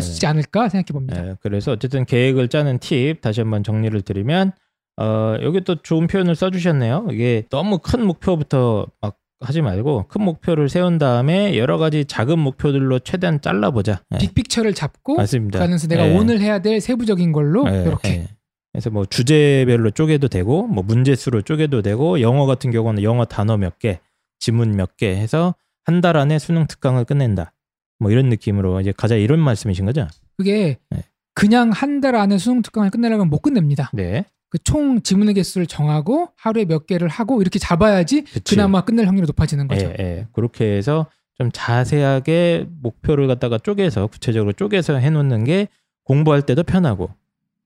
수 네. 있지 않을까 생각해 봅니다. 네, 그래서 어쨌든 계획을 짜는 팁 다시 한번 정리를 드리면 어, 여기 또 좋은 표현을 써주셨네요. 이게 너무 큰 목표부터 막 하지 말고 큰 목표를 세운 다음에 여러 가지 작은 목표들로 최대한 잘라보자. 네, 빅픽처를 잡고 맞습니다. 그 안에서 내가 네. 오늘 해야 될 세부적인 걸로 네, 이렇게 네. 그래서 뭐 주제별로 쪼개도 되고 뭐 문제수로 쪼개도 되고 영어 같은 경우는 영어 단어 몇 개, 지문 몇 개 해서 한 달 안에 수능 특강을 끝낸다. 뭐 이런 느낌으로 이제 가자 이런 말씀이신 거죠? 그게 네. 그냥 한 달 안에 수능 특강을 끝내려면 못 끝냅니다. 네. 그 총 지문의 개수를 정하고 하루에 몇 개를 하고 이렇게 잡아야지 그치. 그나마 끝낼 확률이 높아지는 거죠. 예, 예. 그렇게 해서 좀 자세하게 목표를 갖다가 쪼개서 구체적으로 쪼개서 해놓는 게 공부할 때도 편하고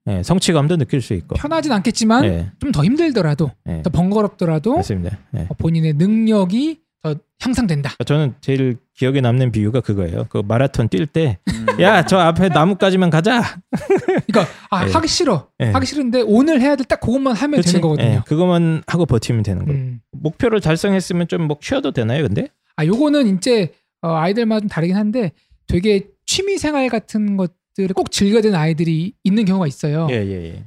예, 성취감도 느낄 수 있고. 편하진 않겠지만 예, 좀더 힘들더라도 예. 더 번거롭더라도 맞습니다. 예. 어, 본인의 능력이 더 향상된다. 저는 제일 기억에 남는 비유가 그거예요. 그 마라톤 뛸 때, 음. 야, 저 앞에 나무까지만 가자. 그러니까 아 예. 하기 싫어. 예. 하기 싫은데 오늘 해야 될 딱 그것만 하면 그치? 되는 거거든요. 예, 그것만 하고 버티면 되는 거예요. 음. 목표를 달성했으면 좀 뭐 쉬어도 되나요, 근데? 아 요거는 이제 어, 아이들마다 좀 다르긴 한데 되게 취미 생활 같은 것들을 꼭 즐겨야 되는 아이들이 있는 경우가 있어요. 예, 예, 예.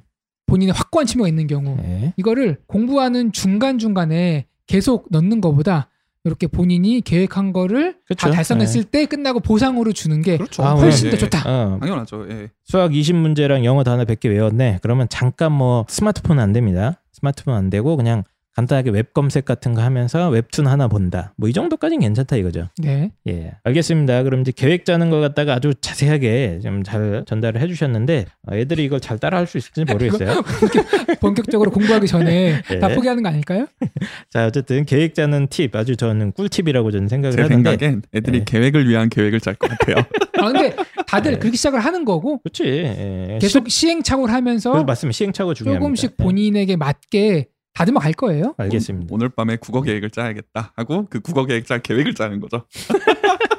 본인의 확고한 취미가 있는 경우 예. 이거를 공부하는 중간 중간에 계속 넣는 것보다 이렇게 본인이 계획한 거를 다 그쵸. 달성했을 때 끝나고 보상으로 주는 게 그렇죠. 아, 훨씬 예, 더 예. 좋다. 어, 당연하죠. 예. 수학 20문제랑 영어 단어 100개 외웠네. 그러면 잠깐 뭐 스마트폰은 안 됩니다. 스마트폰 안 되고 그냥 간단하게 웹 검색 같은 거 하면서 웹툰 하나 본다. 뭐 이 정도까지는 괜찮다 이거죠. 네. 예, 알겠습니다. 그럼 이제 계획 짜는 거 갖다가 아주 자세하게 좀 잘 전달을 해주셨는데 어, 애들이 이걸 잘 따라할 수 있을지 모르겠어요. 본격적으로 공부하기 전에 예. 다 포기하는 거 아닐까요? 자, 어쨌든 계획 짜는 팁 아주 저는 꿀팁이라고 저는 생각을 제 하는데. 생각엔 애들이 예. 계획을 위한 계획을 짤 것 같아요. 아 근데 다들 네. 그렇게 시작을 하는 거고 그렇지. 예. 계속 시행착오를 하면서 그 맞습니다. 시행착오 중요합니다. 조금씩 예. 본인에게 맞게 다듬어 갈 거예요. 알겠습니다. 오늘 밤에 국어 계획을 짜야겠다 하고 그 국어 계획 짤 계획을 짜는 거죠.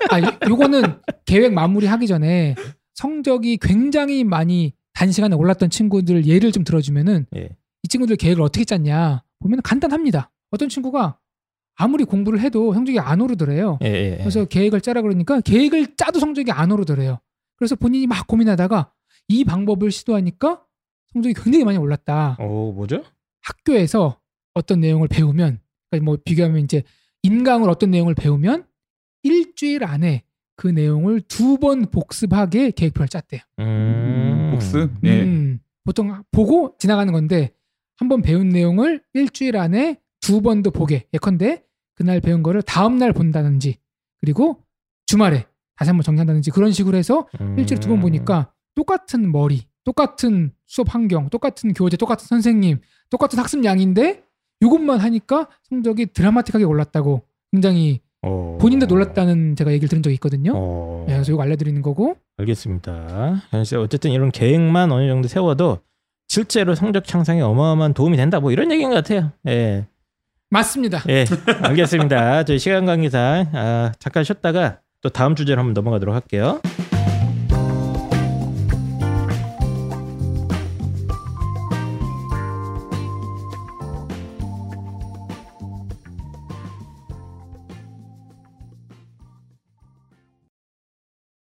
아, 요- 요거는 계획 마무리하기 전에 성적이 굉장히 많이 단시간에 올랐던 친구들 예를 좀 들어주면은 예. 이 친구들 계획을 어떻게 짰냐 보면 간단합니다. 어떤 친구가 아무리 공부를 해도 성적이 안 오르더래요. 예, 예, 예. 그래서 계획을 짜라 그러니까 계획을 짜도 성적이 안 오르더래요. 그래서 본인이 막 고민하다가 이 방법을 시도하니까 성적이 굉장히 많이 올랐다. 오, 뭐죠? 학교에서 어떤 내용을 배우면 그러니까 뭐 비교하면 이제 인강을 어떤 내용을 배우면 일주일 안에 그 내용을 두 번 복습하게 계획표를 짰대요. 음. 복습. 예. 음, 보통 보고 지나가는 건데 한 번 배운 내용을 일주일 안에 두 번 더 보게. 예컨대 그날 배운 거를 다음 날 본다든지 그리고 주말에 다시 한번 정리한다든지 그런 식으로 해서 음. 일주일에 두 번 보니까 똑같은 머리, 똑같은 수업 환경, 똑같은 교재, 똑같은 선생님, 똑같은 학습량인데 이것만 하니까 성적이 드라마틱하게 올랐다고 굉장히 어. 본인도 놀랐다는 제가 얘기를 들은 적이 있거든요. 어. 네, 그래서 이거 알려드리는 거고 알겠습니다. 그래서 어쨌든 이런 계획만 어느 정도 세워도 실제로 성적 향상에 어마어마한 도움이 된다. 뭐 이런 얘기인 것 같아요. 예. 맞습니다. 예. 알겠습니다. 저희 시간 관계상 아, 잠깐 쉬었다가 또 다음 주제로 한번 넘어가도록 할게요.